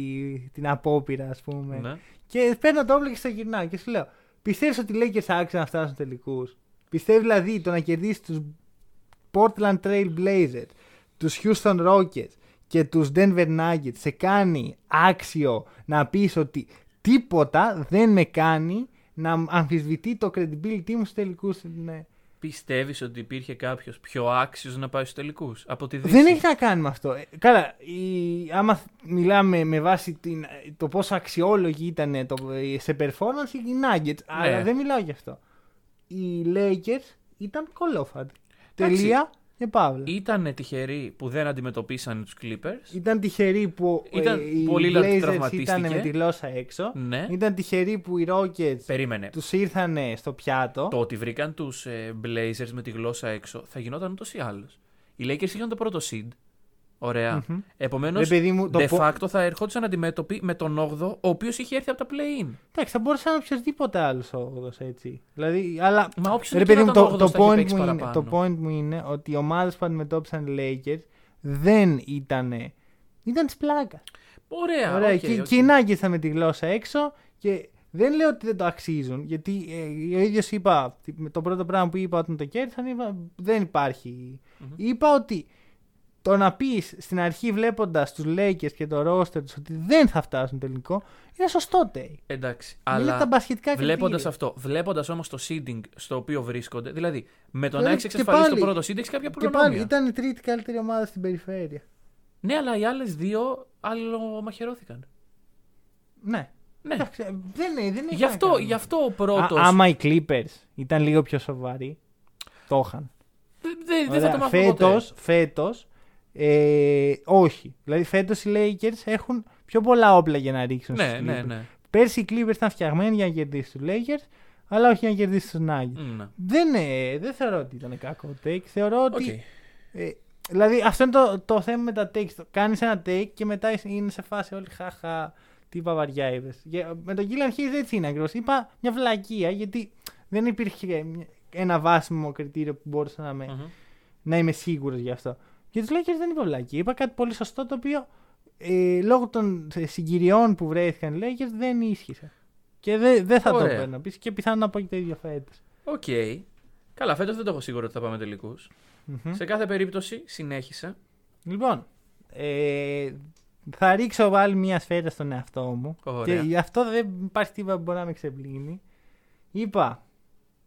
την απόπειρα ας πούμε. ναι. Και παίρνω το όπλο και στο γυρνάω και σου λέω: Πιστεύεις ότι οι Lakers θα άξιζαν να φτάσουν τελικούς; Πιστεύεις δηλαδή το να κερδίσεις τους Portland Trail Blazers, τους Houston Rockets και τους Denver Nuggets σε κάνει άξιο να πεις ότι τίποτα δεν με κάνει να αμφισβητεί το credibility μου στους τελικούς. Ναι. Πιστεύεις ότι υπήρχε κάποιος πιο άξιος να πάει στους τελικούς από τη Δύση; Δεν έχει να κάνει με αυτό. Ε, Καλά, η, άμα μιλάμε με βάση την, το πόσο αξιόλογοι ήταν το, ε, σε performance οι Nuggets, αλλά δεν μιλάω γι' αυτό. Οι Lakers ήταν κολόφαντ. Τελεία και παύλα. Ήταν τυχεροί που δεν αντιμετωπίσαν τους Clippers. Ήταν τυχεροί που Ήταν ε, οι πολύ λάθος Blazers τραυματίστηκε. ήταν με τη γλώσσα έξω. Ναι. Ήταν τυχεροί που οι Rockets Περίμενε. τους ήρθαν στο πιάτο. Το ότι βρήκαν τους Blazers με τη γλώσσα έξω θα γινόταν ούτως ή άλλως. Οι Lakers είχαν το πρώτο seed. Ωραία. Μμμ. Επομένως, Ρε παιδί μου, το de πο- facto θα ερχόντουσαν αντιμέτωποι με τον 8ο, ο οποίος είχε έρθει από τα play-in. Εντάξει, θα μπορούσε να είναι οποιοδήποτε άλλος όγδος έτσι. Δηλαδή, αλλά. Μα όποιος Ρε δεν παιδί μου, ήταν το, όγδοος το, θα είχε point παίξει μου είναι, παραπάνω. το point μου είναι ότι οι ομάδες που αντιμετώπισαν οι Lakers δεν ήταν. ήταν της πλάκας. Ωραία. Ωραία, οκ, και, οκ. και οι Nuggets ήταν με τη γλώσσα έξω και δεν λέω ότι δεν το αξίζουν. Γιατί ε, ο ίδιος είπα, με το πρώτο πράγμα που είπα όταν το κέρδισαν, είπα, δεν υπαρχει Είπα ότι το να πεις στην αρχή βλέποντας τους Lakers και το roster τους ότι δεν θα φτάσουν τελικό, είναι σωστό take. Εντάξει. είναι Αλλά τα μπασχετικά βλέποντας κριτήρια. αυτό, βλέποντας όμως το seeding στο οποίο βρίσκονται, δηλαδή με το να Δηλαδή, έχει και εξασφαλίσει το πάλι- πρώτο seed, έχει κάποια Και πάλι προνόμια. ήταν η τρίτη καλύτερη ομάδα στην περιφέρεια. Ναι, αλλά οι άλλες δύο αλλομαχαιρώθηκαν. Ναι. Ναι. Εντάξει, ε, δεν, είναι- δεν έχει Γι' να αυτό, κάνει. γι' αυτό ο πρώτο. Α, άμα οι Clippers ήταν λίγο πιο σοβαροί, το είχαν. Δεν θα Ωραία, το μάθω ποτέ. Φέτος, φέτος, ε, όχι. Δηλαδή φέτος οι Lakers έχουν πιο πολλά όπλα για να ρίξουν Ναι, στους ναι, Clippers. ναι. Πέρσι οι Clippers ήταν φτιαγμένοι για να κερδίσουν τους Lakers, αλλά όχι για να κερδίσουν τους Nuggets. Μ, ναι. Δεν, ε, δεν θεωρώ ότι ήταν κακό take. Θεωρώ ότι. Οκ. Ε, δηλαδή αυτό είναι το, το θέμα με τα takes. Κάνεις ένα take και μετά είναι σε φάση όλοι χαχα. Τι παπαριά είπε. Με τον Killian Hayes έτσι είναι ακριβώς. Είπα μια βλακεία γιατί δεν υπήρχε μια- ένα βάσιμο κριτήριο που μπορούσα να, με, Μμμ. να είμαι σίγουρος γι' αυτό. Για τους Lakers δεν είπα βλακεία. Είπα κάτι πολύ σωστό το οποίο ε, λόγω των ε, συγκυριών που βρέθηκαν οι Lakers δεν ίσχυσε. Και δεν δεν θα Ωραία. το παίρνω πίσω και πιθανόν να πω και το ίδιο φέτος. Οκ. Καλά, φέτος δεν το έχω σίγουρο ότι θα πάμε τελικούς. Σε κάθε περίπτωση, συνέχισε. Λοιπόν, ε, θα ρίξω πάλι μια σφαίρα στον εαυτό μου. Ωραία. Και γι' αυτό δεν υπάρχει τίποτα που μπορεί να με ξεπλύνει. Είπα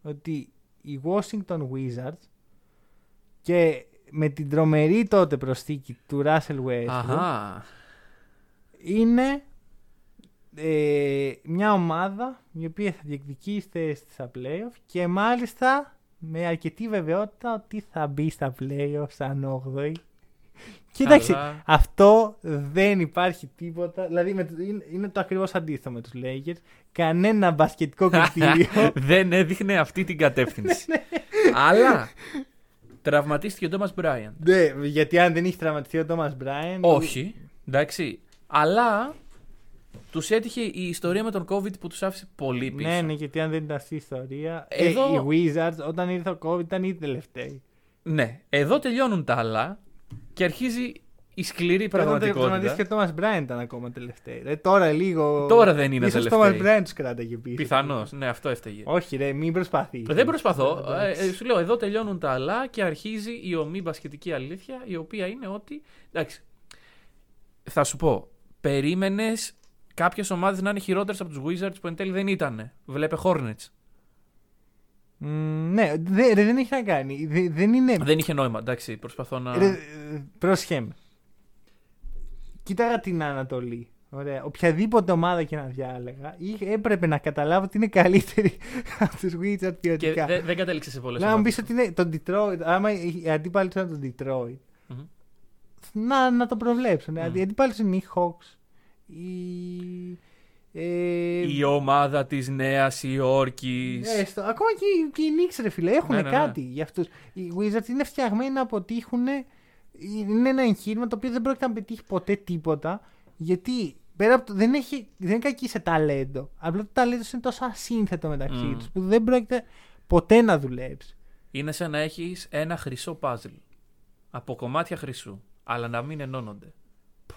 ότι οι Washington Wizards και με την τρομερή τότε προσθήκη του Russell Westbrook Αχά. είναι ε, μια ομάδα η οποία θα διεκδικήσει θέση στα playoff και μάλιστα με αρκετή βεβαιότητα ότι θα μπει στα playoff σαν 8η. Κοίταξε, Καλά. αυτό δεν υπάρχει τίποτα. Δηλαδή με, το- είναι, είναι το ακριβώς αντίθετο με τους Lakers. Κανένα μπασκετικό (laughs) κριτήριο. δεν έδειχνε αυτή την κατεύθυνση. (laughs) Ναι, Αλλά τραυματίστηκε ο Ντόμα Μπράιαν. ναι, γιατί αν δεν είχε τραυματιστεί ο Thomas Bryant. Όχι. Εντάξει. Αλλά τους έτυχε η ιστορία με τον COVID που τους άφησε πολύ πίσω. Ναι, ναι, γιατί αν δεν ήταν αυτή η ιστορία. Εδώ- Ε, οι Wizards όταν ήρθε ο COVID ήταν ήδη τελευταίοι. Ναι. Εδώ τελειώνουν τα άλλα και αρχίζει η σκληρή Όταν πραγματικότητα. τραυματίστηκε ο Thomas Bryant ήταν ακόμα τελευταίοι. Ρε, τώρα λίγο. Τώρα δεν είναι ίσως τελευταίοι. ο Thomas Bryant του κράταγε πίσω. Πιθανώς. Ναι, αυτό έφταιγε. Όχι, ρε, μην προσπαθείς. Δεν προσπαθώ. Ε, ε, σου λέω, εδώ τελειώνουν τα άλλα και αρχίζει η ομή μπασκετική αλήθεια, η οποία είναι ότι. Εντάξει. Θα σου πω. Περίμενες κάποιες ομάδες να είναι χειρότερες από τους Wizards που εν τέλει δεν ήταν. Βλέπε Hornets. ναι, δε- ρε, δεν έχει να κάνει. Δε- δεν είναι. Δεν είχε νόημα. Εντάξει, προσπαθώ να. Ρε, ε, πρόσχε με. Κοίταγα την Ανατολή. Ωραία. Οποιαδήποτε ομάδα και να διάλεγα, είχε- έπρεπε να καταλάβω ότι είναι καλύτερη (laughs) από του Wizards και ποιοτικά. δεν δεν κατέληξε σε πολλές Να μου πεις ότι είναι το Detroit. Άμα οι αντίπαλοι τους είναι το Detroit, Μμμ. να, να το προβλέψουν. Μμμ. Οι αντίπαλοι τους είναι οι Hawks. Οι. Ε, Η ομάδα της Νέας Υόρκης. Έστω. Ακόμα και, οι- και οι Knicks, ρε φίλε, έχουν Ναι, ναι, ναι. κάτι για αυτούς. Οι Wizards είναι φτιαγμένοι να αποτύχουν. Είναι ένα εγχείρημα το οποίο δεν πρόκειται να πετύχει ποτέ τίποτα. Γιατί πέρα από το, δεν, έχει, δεν είναι κακή σε ταλέντο. Απλά το ταλέντο είναι τόσο ασύνθετο μεταξύ Μμ. τους που δεν πρόκειται ποτέ να δουλέψεις. Είναι σαν να έχεις ένα χρυσό παζλ. Από κομμάτια χρυσού. Αλλά να μην ενώνονται.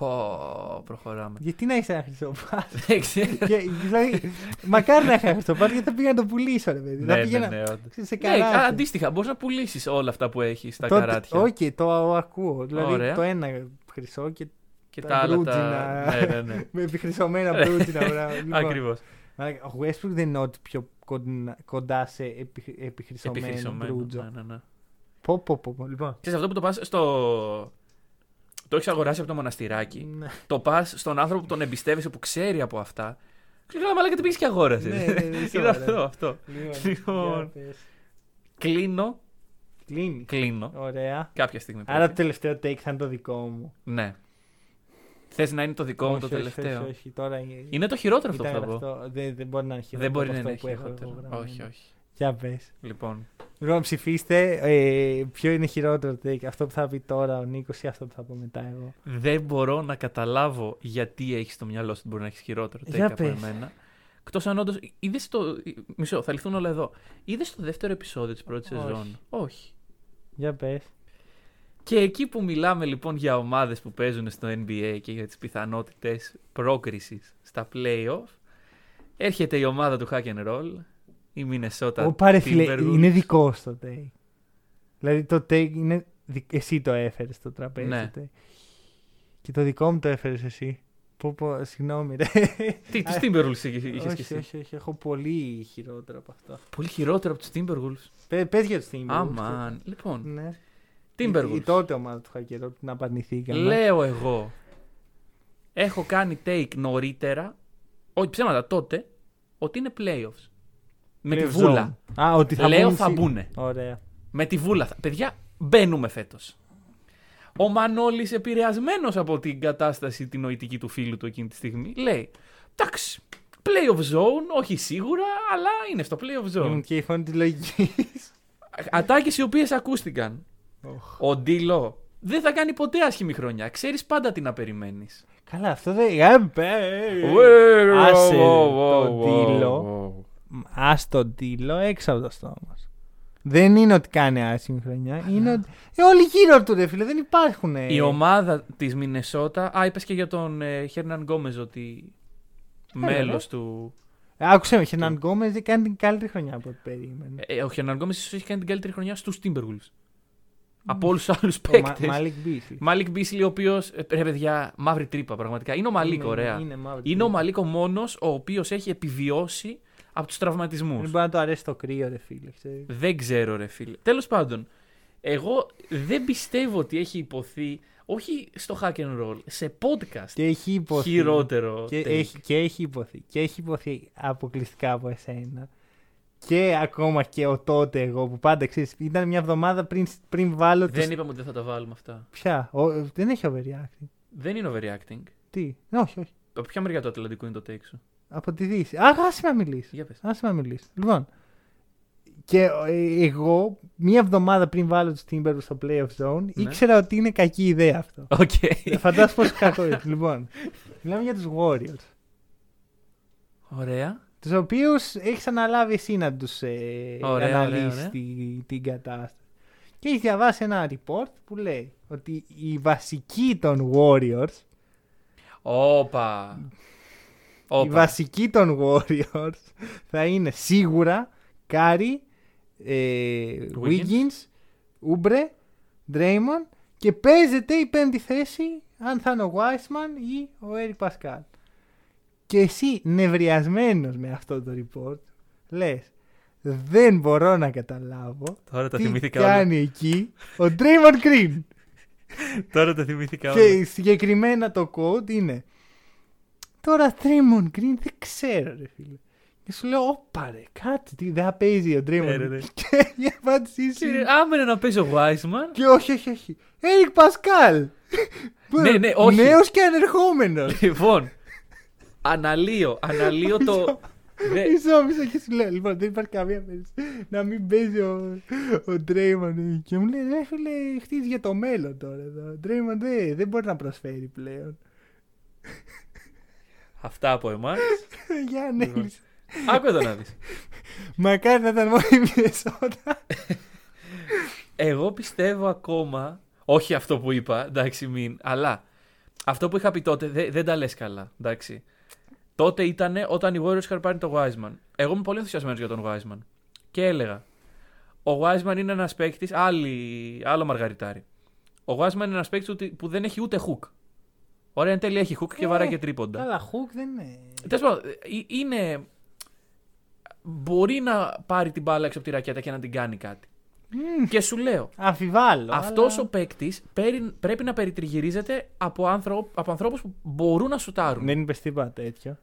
Πω, προχωράμε. Γιατί να έχει ένα χρυσό πάθο. Δεν ξέρω. και, δηλαδή, μακάρι να είχα χρυσό πάθο γιατί θα πήγα να το πουλήσω, ρε παιδί. ναι, θα ναι, πήγαινα ναι, όντως. ξέρεις, σε Ναι, καράτη. αντίστοιχα, μπορείς να πουλήσεις όλα αυτά που έχεις στα Τότε- καράτια. Όχι, το ακούω. Δηλαδή Ωραία. το ένα χρυσό και και τα τα άλλα. Τα... μπρούτζινα. ναι, ναι, ναι. (laughs) με επιχρυσωμένα μπρούτζινα. μπράβο. Λοιπόν, Ακριβώς. μαλάκα, Ο Westbrook δεν είναι ό,τι πιο κοντά, κοντά σε επι, επιχρυσωμένο Επιχρυσωμένο. μπρούτζο. Ναι, ναι, ναι. Πω, πω, πω, πω. Λοιπόν. Ξέρεις αυτό που το πας στο... Το έχεις αγοράσει από το μοναστηράκι. Ναι. Το πας στον άνθρωπο που τον εμπιστεύεσαι, που ξέρει από αυτά. Ξέρει καλά, μαλάκα τι πήγες και αγόρασες. Ναι, ναι, ναι, είσαι Είναι ωραίο. αυτό, αυτό. Λοιπόν. για πες. Κλείνω, Κλείνει. κλείνω. Ωραία. Κάποια στιγμή. Άρα πρέπει. το τελευταίο take θα είναι το δικό μου. Ναι. Θες να είναι το δικό μου Όχι, το όχι, τελευταίο; όχι, όχι, τώρα είναι- Είναι το χειρότερο αυτό που ήταν θα πω. γραφτό. Δεν, δεν μπορεί να είναι χειρότερο. Δεν μπορεί από να αυτό είναι που έχω εγώ χειρότερο. γραμμένο. Όχι, όχι. Για πες. Λοιπόν. Λοιπόν, ψηφίστε ε, ποιο είναι χειρότερο take. Αυτό που θα πει τώρα ο Νίκος ή αυτό που θα πω μετά εγώ. Δεν μπορώ να καταλάβω γιατί έχεις στο μυαλό σου ότι μπορεί να έχεις χειρότερο take Για από πες. εμένα. Εκτός αν όντως. Είδες το. Μισό, θα λυθούν όλα εδώ. Είδες το δεύτερο επεισόδιο της πρώτης Όχι. σεζόν; Όχι. Για πες. Και εκεί που μιλάμε λοιπόν για ομάδες που παίζουν στο NBA και για τις πιθανότητες πρόκρισης στα playoff, έρχεται η ομάδα του Hack and Roll, η Minnesota Ο πάρε φίλε, Timberwolves. είναι δικό στο take. Δηλαδή το take είναι. δι- Εσύ το έφερες στο τραπέζι. Ναι. το take. Και το δικό μου το έφερες εσύ. Πω, πω, συγγνώμη, ρε. Τι, τους Α, Timberwolves είχες είχες και όχι, εσύ; όχι, όχι, έχω πολύ χειρότερο από αυτό. Πολύ χειρότερο από τους Timberwolves; Πε, πες για τους Timberwolves. Αμάν. Λοιπόν, Ναι. Timberwolves. Η, η τότε ομάδα του Χακερό που την απαρνηθήκαμε. Λέω εγώ, έχω κάνει take νωρίτερα, όχι ψέματα τότε, ότι είναι playoffs. Με τη Playoff βούλα. zone. Α, ότι θα Λέω μπουν θα σι- μπουνε. Ωραία. Με τη βούλα. θα- Παιδιά, μπαίνουμε φέτος. Ο Μανώλης, επηρεασμένος από την κατάσταση την νοητική του φίλου του εκείνη τη στιγμή, λέει: Εντάξει, play of zone, όχι σίγουρα, αλλά είναι στο play of Ήμουν zone. και η φωνή της λογικής. Ατάκες οι οποίες ακούστηκαν. Ο Ντίλο δεν θα κάνει ποτέ άσχημη χρονιά. Ξέρεις πάντα τι να περιμένεις. Καλά, αυτό δεν. Ε, μπε. Άσε τον Ντίλο. Ας τον Τίλο έξω από το στόμα σου. Δεν είναι ότι κάνει άσχημη χρονιά. Είναι ότι. Ε, όλοι γύρω του ρε φίλε, δεν υπάρχουν. ε. Η ομάδα της Μινεσότα. Α, είπες και για τον ε, Hernangomez ότι. Μέλος ρε. του. Ε, Άκουσε με, Hernangomez δεν κάνει την καλύτερη χρονιά από ό,τι περίμενε. Ε, ο Hernangomez ίσως έχει κάνει την καλύτερη χρονιά στους Timberwolves. Από όλους τους άλλους Ο Μα- παίκτες. Malik Beasley. Malik Beasley, ο οποίος. Ρε παιδιά, μαύρη τρύπα πραγματικά. Είναι ο Malik, Είναι- ωραία. Είναι, μαύρη Είναι ο τρύπα. Malik ο μόνος ο οποίος έχει επιβιώσει από τους τραυματισμούς. Δεν μπορεί να το αρέσει το κρύο, ρε φίλε. ξέρεις. Δεν ξέρω, ρε φίλε. Τέλος πάντων, εγώ δεν πιστεύω ότι έχει υποθεί. Όχι στο hack and roll, σε podcast. Και έχει υποθεί. χειρότερο. Και take. έχει, και έχει υποθεί. Και έχει υποθεί αποκλειστικά από εσένα. Και ακόμα και ο τότε εγώ που πάντα ξέρεις, ήταν μια εβδομάδα πριν, πριν βάλω. Δεν τους- είπαμε ότι δεν θα τα βάλουμε αυτά. Ποια, ο, δεν έχει overreacting. Δεν είναι overreacting. Τι, όχι, όχι. Από ποια μεριά του Ατλαντικού είναι το take σου; Από τη Δύση. Αχ, άσε με να μιλήσεις. Για πες. Άσε με να μιλήσεις. Λοιπόν. Και ε, εγώ, μία εβδομάδα πριν βάλω τους Timberwolves στο playoff zone, Ναι. ήξερα ότι είναι κακή ιδέα αυτό. Οκ. Φαντάζομαι πόσο κακό είναι. Λοιπόν, μιλάμε για τους Warriors. Ωραία. Τους οποίους έχεις αναλάβει εσύ να τους ε, Ωραία, αναλύσεις ωραία, ωραία. τη- την κατάσταση. Και έχεις διαβάσει ένα report που λέει ότι η βασική των Warriors, Όπα. Η Όπα. βασική των Warriors θα είναι σίγουρα Κάρι, ε, Wiggins. Wiggins, Oubre, Draymond και παίζεται η πέμπτη θέση αν θα είναι ο Wiseman ή ο Eric Paschall. Και εσύ νευριασμένος με αυτό το report λες δεν μπορώ να καταλάβω Τώρα τα τι θυμήθηκα όλα. κάνει εκεί ο Draymond Green. Τώρα τα θυμήθηκα Και όλα. συγκεκριμένα το quote είναι Τώρα Draymond Green δεν ξέρω ρε φίλε. Και σου λέω, όπα ρε, κάτι, τι, δεν θα παίζει ο Draymond Ναι, ρε, Green. ναι. Και η απάντησή σου Κύριε, είναι, Άμενε να παίζει ο Wiseman. και όχι, όχι, όχι. Eric Pascal. Ναι, ναι, όχι. Νέος και ανερχόμενος. Λοιπόν, αναλύω, αναλύω το... Δε- Μισό, μισό και σου λέω, λοιπόν, δεν υπάρχει καμία περίπτωση να μην παίζει ο, ο Draymond. Και μου λέει, ρε φίλε, χτίζει για το μέλλον τώρα εδώ. Ο Draymond δεν, δεν μπορεί να προσφέρει πλέον. Αυτά από εμάς. (laughs) Για Λοιπόν. ανέλυση. Άκου εδώ να δεις. (laughs) Μακάρι να ήταν μόνο η Μινεσότα. (laughs) Εγώ πιστεύω ακόμα, όχι αυτό που είπα, εντάξει μην, αλλά αυτό που είχα πει τότε δε- δεν τα λες καλά, εντάξει. Τότε ήταν όταν οι Warriors είχαν πάρει το Wiseman. Εγώ είμαι πολύ ενθουσιασμένος για τον Wiseman. Και έλεγα, ο Wiseman είναι ένας παίκτης, άλλη, άλλο μαργαριτάρι. Ο Wiseman είναι ένας παίκτης που- που δεν έχει ούτε hook. Ωραία, εν τέλει έχει hook και Ε, βαράει και τρίποντα. Καλά, Χουκ δεν είναι. Τέλος πάντων, ε, είναι. μπορεί να πάρει την μπάλα έξω από τη ρακέτα και να την κάνει κάτι. Και σου λέω, Αμφιβάλλω. αυτός αλλά- ο παίκτης πρέπει να περιτριγυρίζεται από, άνθρω... από ανθρώπους που μπορούν να σουτάρουν. Δεν είπες τίποτα τέτοιο.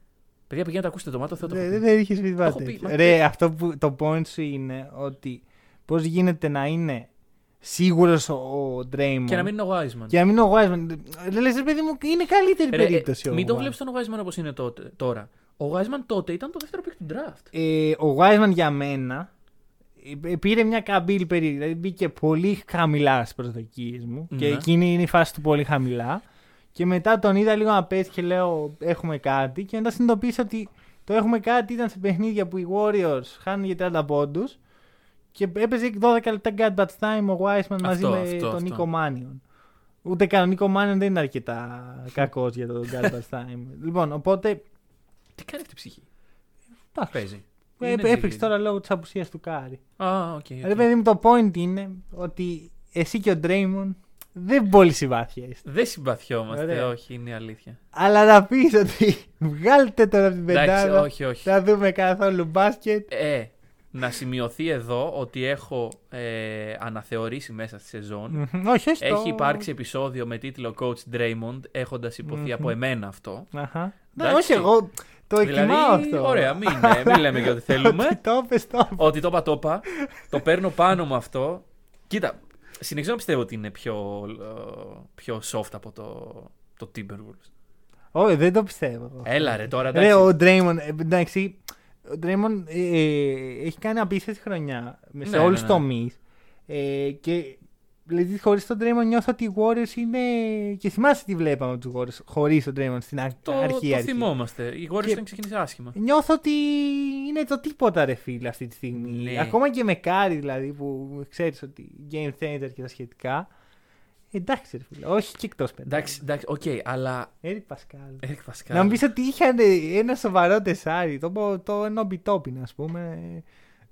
Παιδιά, πηγαίνετε να ακούσετε το μάτο, θέλω το Δεν έχω πει. δεν είχες πει τίποτα έχω πει, τέτοιο. μα- Ρε, αυτό που το point σου είναι ότι πώς γίνεται να είναι σίγουρος ο, ο Draymond Και να μην είναι ο Wiseman. και να μην είναι ο Wiseman. Δεν λες, ρε παιδί μου, είναι καλύτερη Ρε, ε, περίπτωση. ο μην τον Wiseman. βλέπεις τον Wiseman όπως είναι τότε, τώρα. Ο Wiseman τότε ήταν το δεύτερο pick του draft. Ε, ο Wiseman για μένα ε, πήρε μια καμπύλη περίεργη. Δηλαδή μπήκε πολύ χαμηλά στις προσδοκίες μου. Και Ναι. εκείνη είναι η φάση του πολύ χαμηλά. Και μετά τον είδα λίγο να πέσει και λέω έχουμε κάτι. Και μετά συνειδητοποίησα ότι το έχουμε κάτι ήταν σε παιχνίδια που οι Warriors χάνουν για 30 πόντους. Και έπαιζε 12 λεπτά garbage time ο Wiseman μαζί με αυτό, τον αυτό. Nico Mannion. Ούτε καν ο Nico Mannion δεν είναι αρκετά κακός για το garbage (laughs) time. λοιπόν, οπότε. Τι κάνει αυτή η ψυχή; εντάξει. Παίζει. Ε, Είναι Έπαιξε G-League. τώρα λόγω της απουσίας του Κάρι. Α, OK. OK. Ρε παιδί μου, το point είναι ότι εσύ και ο Draymond δεν πολύ συμπάθειες. Δεν συμπαθιόμαστε, Ωραία. όχι, είναι η αλήθεια. Αλλά να πεις ότι βγάλτε τώρα από την Εντάξει, πεντάδα. όχι, όχι. Θα δούμε καθόλου μπάσκετ. Ε, να σημειωθεί εδώ ότι έχω ε, αναθεωρήσει μέσα στη σεζόν. Μμμ, Όχι, όχι. το- Έχει υπάρξει επεισόδιο με τίτλο Coach Draymond, έχοντας υποθεί Μμμ. από εμένα αυτό. Αχα. Ναι, Εντάξει. όχι, εγώ το εκτιμάω δηλαδή, αυτό. ωραία, μην, ε, μην λέμε και (laughs) ό,τι θέλουμε. Ότι το είπες, το είπες. ότι το είπα, το είπα. το παίρνω πάνω μου αυτό. Κοίτα, συνεχίζω να πιστεύω ότι είναι πιο, ε, πιο soft από το, το Timberwolves. Όχι, δεν το πιστεύω. Έλα ρε τώρα, Ρε, εντάξει. ο Draymond, ε, εντάξει, ο Draymond ε, ε, έχει κάνει απίστευτη χρονιά με- σε Ναι, όλους ναι, τους ναι. τομείς. Ε, και δηλαδή χωρίς τον Draymond νιώθω ότι οι Warriors είναι... Και θυμάσαι τι βλέπαμε τους Warriors χωρίς τον Draymond στην αρχή. το, αρχή, το αρχή. θυμόμαστε. Οι Warriors Και- είχαν ξεκινήσει άσχημα. Νιώθω ότι είναι το τίποτα ρε φίλε αυτή τη στιγμή. Ναι. Ακόμα και με Κάρι δηλαδή που ξέρεις ότι game changer και τα σχετικά. Εντάξει ρε φίλε, όχι και εκτός πέντε. Εντάξει, εντάξει, οκ, αλλά. Eric Paschall. Eric Paschall. Να μου πεις ότι είχαν ένα σοβαρό τεσάρι, το, τον Obi Toppin ας πούμε.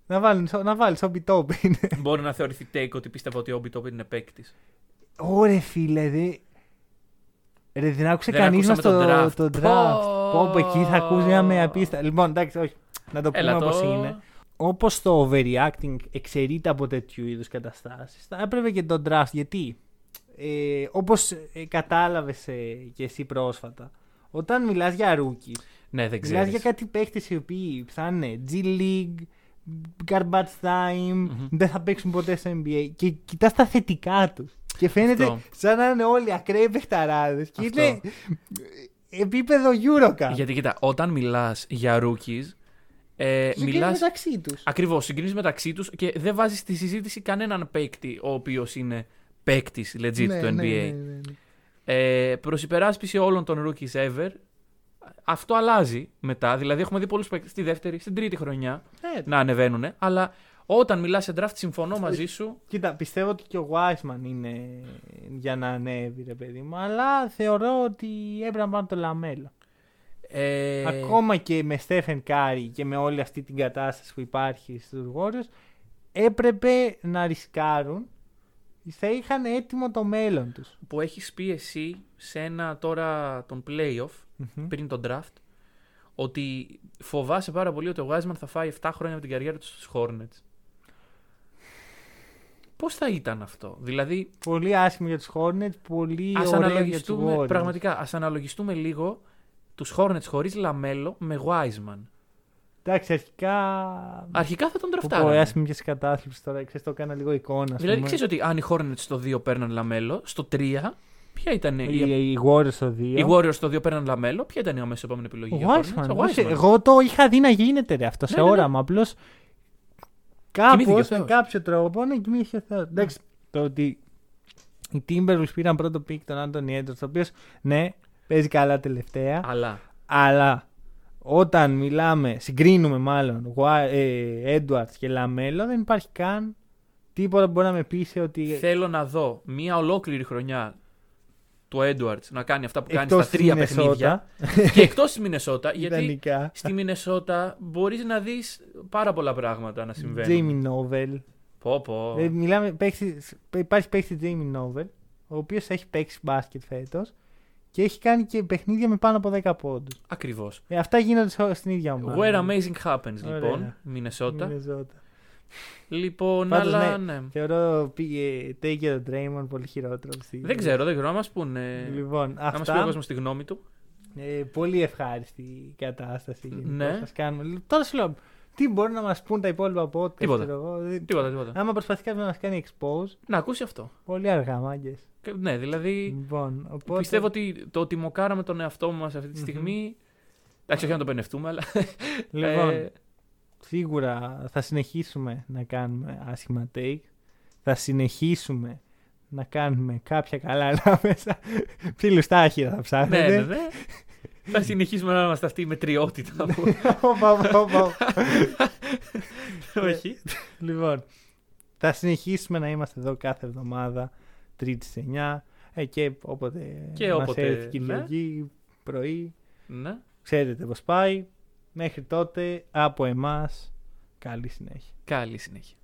Να, βάλουν, να βάλεις Obi Toppin. (laughs) Μπορεί να θεωρηθεί take ότι πίστευα ότι ο Obi Toppin είναι παίκτης. Ωρε φίλε, δε... Ρε, δεν άκουσε Δεν κανείς μας ακούσαμε το, το draft. το draft. Πω. Πω, πω, εκεί θα ακούσει μια με απίστα. Λοιπόν, εντάξει, όχι. Να το πούμε Έλα όπως το. είναι. Όπως το overreacting εξαιρείται από τέτοιου είδους καταστάσεις, θα έπρεπε και το draft. Γιατί, ε, όπως ε, κατάλαβες ε, και εσύ πρόσφατα, όταν μιλάς για rookies, Ναι, δεν μιλάς ξέρεις. για κάτι παίχτες οι οποίοι θα είναι G League, garbage time, Μμμ. δεν θα παίξουν ποτέ στο NBA και κοιτάς τα θετικά τους. Και φαίνεται Αυτό. σαν να είναι όλοι ακραίοι παιχταράδες και Αυτό. είναι επίπεδο Eurocup. Γιατί κοίτα, όταν μιλάς για rookies, ε, Συγκρίνουν μιλάς. μεταξύ τους. Ακριβώς, συγκρίνεις μεταξύ τους και δεν βάζεις στη συζήτηση κανέναν παίκτη ο οποίος είναι παίκτης legit Ναι, του NBA. ναι, ναι, ναι, ναι. Ε, Προς υπεράσπιση όλων των rookies ever, αυτό αλλάζει μετά. Δηλαδή, έχουμε δει πολλούς παίκτες στη δεύτερη, στην τρίτη χρονιά Ναι, να ανεβαίνουν. Αλλά όταν μιλάς σε draft, συμφωνώ μαζί σου. Κοίτα, πιστεύω ότι και ο Wiseman είναι για να ανέβει, ρε παιδί μου. Αλλά θεωρώ ότι έπρεπε να πάνε το LaMelo. Ε, Ακόμα και με Stephen Curry και με όλη αυτή την κατάσταση που υπάρχει στους Warriors, έπρεπε να ρισκάρουν. Θα είχαν έτοιμο το μέλλον τους. Που έχεις πει εσύ σε ένα τώρα τον playoff Μμμ. πριν τον draft ότι φοβάσαι πάρα πολύ ότι ο Wiseman θα φάει 7 χρόνια από την καριέρα του στους Hornets. Πώς θα ήταν αυτό, δηλαδή Πολύ άσχημο για τους Hornets, πολύ ας ωραίο για τους αναλογιστούμε, Warriors. πραγματικά, ας αναλογιστούμε λίγο τους Hornets χωρίς LaMelo με Wiseman. Εντάξει, αρχικά... Αρχικά θα τον Που πω, ντραφτάρανε. ας μην και σε κατάθλιψη τώρα, ξέρεις, το έκανα λίγο εικόνα. ας Δηλαδή πούμε. ξέρεις ότι αν οι Hornets στο 2 παίρναν LaMelo, στο 3 ποια ήταν η... Οι, οι Warriors στο 2. Οι Warriors στο 2 παίρναν LaMelo, ποια ήταν η αμέσως επόμενη επιλογή Ο για Wiseman. Hornets? Ο όχι, Wiseman. Εγώ το είχα δει να γίνεται ρε, αυτό σε Ναι, ναι, ναι. όραμα. Απλώς Κοιμήθηκε ο κάπως, Θεός. με κάποιο τρόπο να κοιμήθηκε ο Θεός. Εντάξει, το ότι οι Timberwolves πήραν πρώτο pick τον Anthony Edwards, ο οποίος ναι, παίζει καλά τελευταία, Αλλά αλλά όταν μιλάμε, συγκρίνουμε μάλλον Wa- ε, Edwards και LaMelo, δεν υπάρχει καν τίποτα που μπορεί να με πείσει ότι Θέλω να δω μία ολόκληρη χρονιά του Edwards να κάνει αυτά που κάνει εκτός στα της τρία Μινεσότα, παιχνίδια. (laughs) και εκτός της Μινεσότα, γιατί ιδανικά, στη Μινεσότα μπορείς να δεις πάρα πολλά πράγματα να συμβαίνουν. Jamie Novel, Πω, πω. Ε, μιλάμε, παίχτης- υπάρχει παίχτη Jamie Novel, ο οποίος έχει παίξει μπάσκετ φέτος και έχει κάνει και παιχνίδια με πάνω από 10 πόντους. Ακριβώς. Ε, αυτά γίνονται σε- στην ίδια ομάδα. Where amazing happens, Ωραία. λοιπόν. Μινεσότα. Μινεζότα. Λοιπόν, Πάντως, αλλά ναι, ναι. Θεωρώ πήγε Taker τον Draymond πολύ χειρότερο. από τη- Δεν ξέρω, δεν ξέρω. Να μα πούνε. Λοιπόν, να μα πει ο αυτά. κόσμος τη γνώμη του. Ε, πολύ ευχάριστη η κατάσταση. γενικώς. Ναι. Ας κάνουμε. Τώρα σου λέω, τι μπορεί να μας πούν τα υπόλοιπα podcast. Τίποτα. ξέρω εγώ. Δεν- Τίποτα, τίποτα. Άμα προσπαθεί κάποιος να μας κάνει expose, Να ακούσει αυτό. πολύ αργά, μάγκες. Και- Ναι, δηλαδή. Λοιπόν, οπότε... Πιστεύω ότι το ότι μοκάραμε τον εαυτό μας αυτή τη στιγμή. Εντάξει, όχι να το πενευτούμε, αλλά. Λοιπόν, ε, σίγουρα θα συνεχίσουμε να κάνουμε άσχημα take. Θα συνεχίσουμε να κάνουμε κάποια καλά ανάμεσα. Φίλου στα άχυρα θα ναι, ψάχνετε; ναι, ναι. Θα συνεχίσουμε να είμαστε αυτή η μετριότητα. που- Οπα, οπα, οπα. Όχι. λοιπόν, θα συνεχίσουμε να είμαστε εδώ κάθε εβδομάδα, Τρίτη σε 9 ε, και όποτε Και μας όποτε, έρθει Κυριακή, πρωί. Ναι. Ξέρετε πώς πάει. Μέχρι τότε, από εμάς, καλή συνέχεια. Καλή συνέχεια.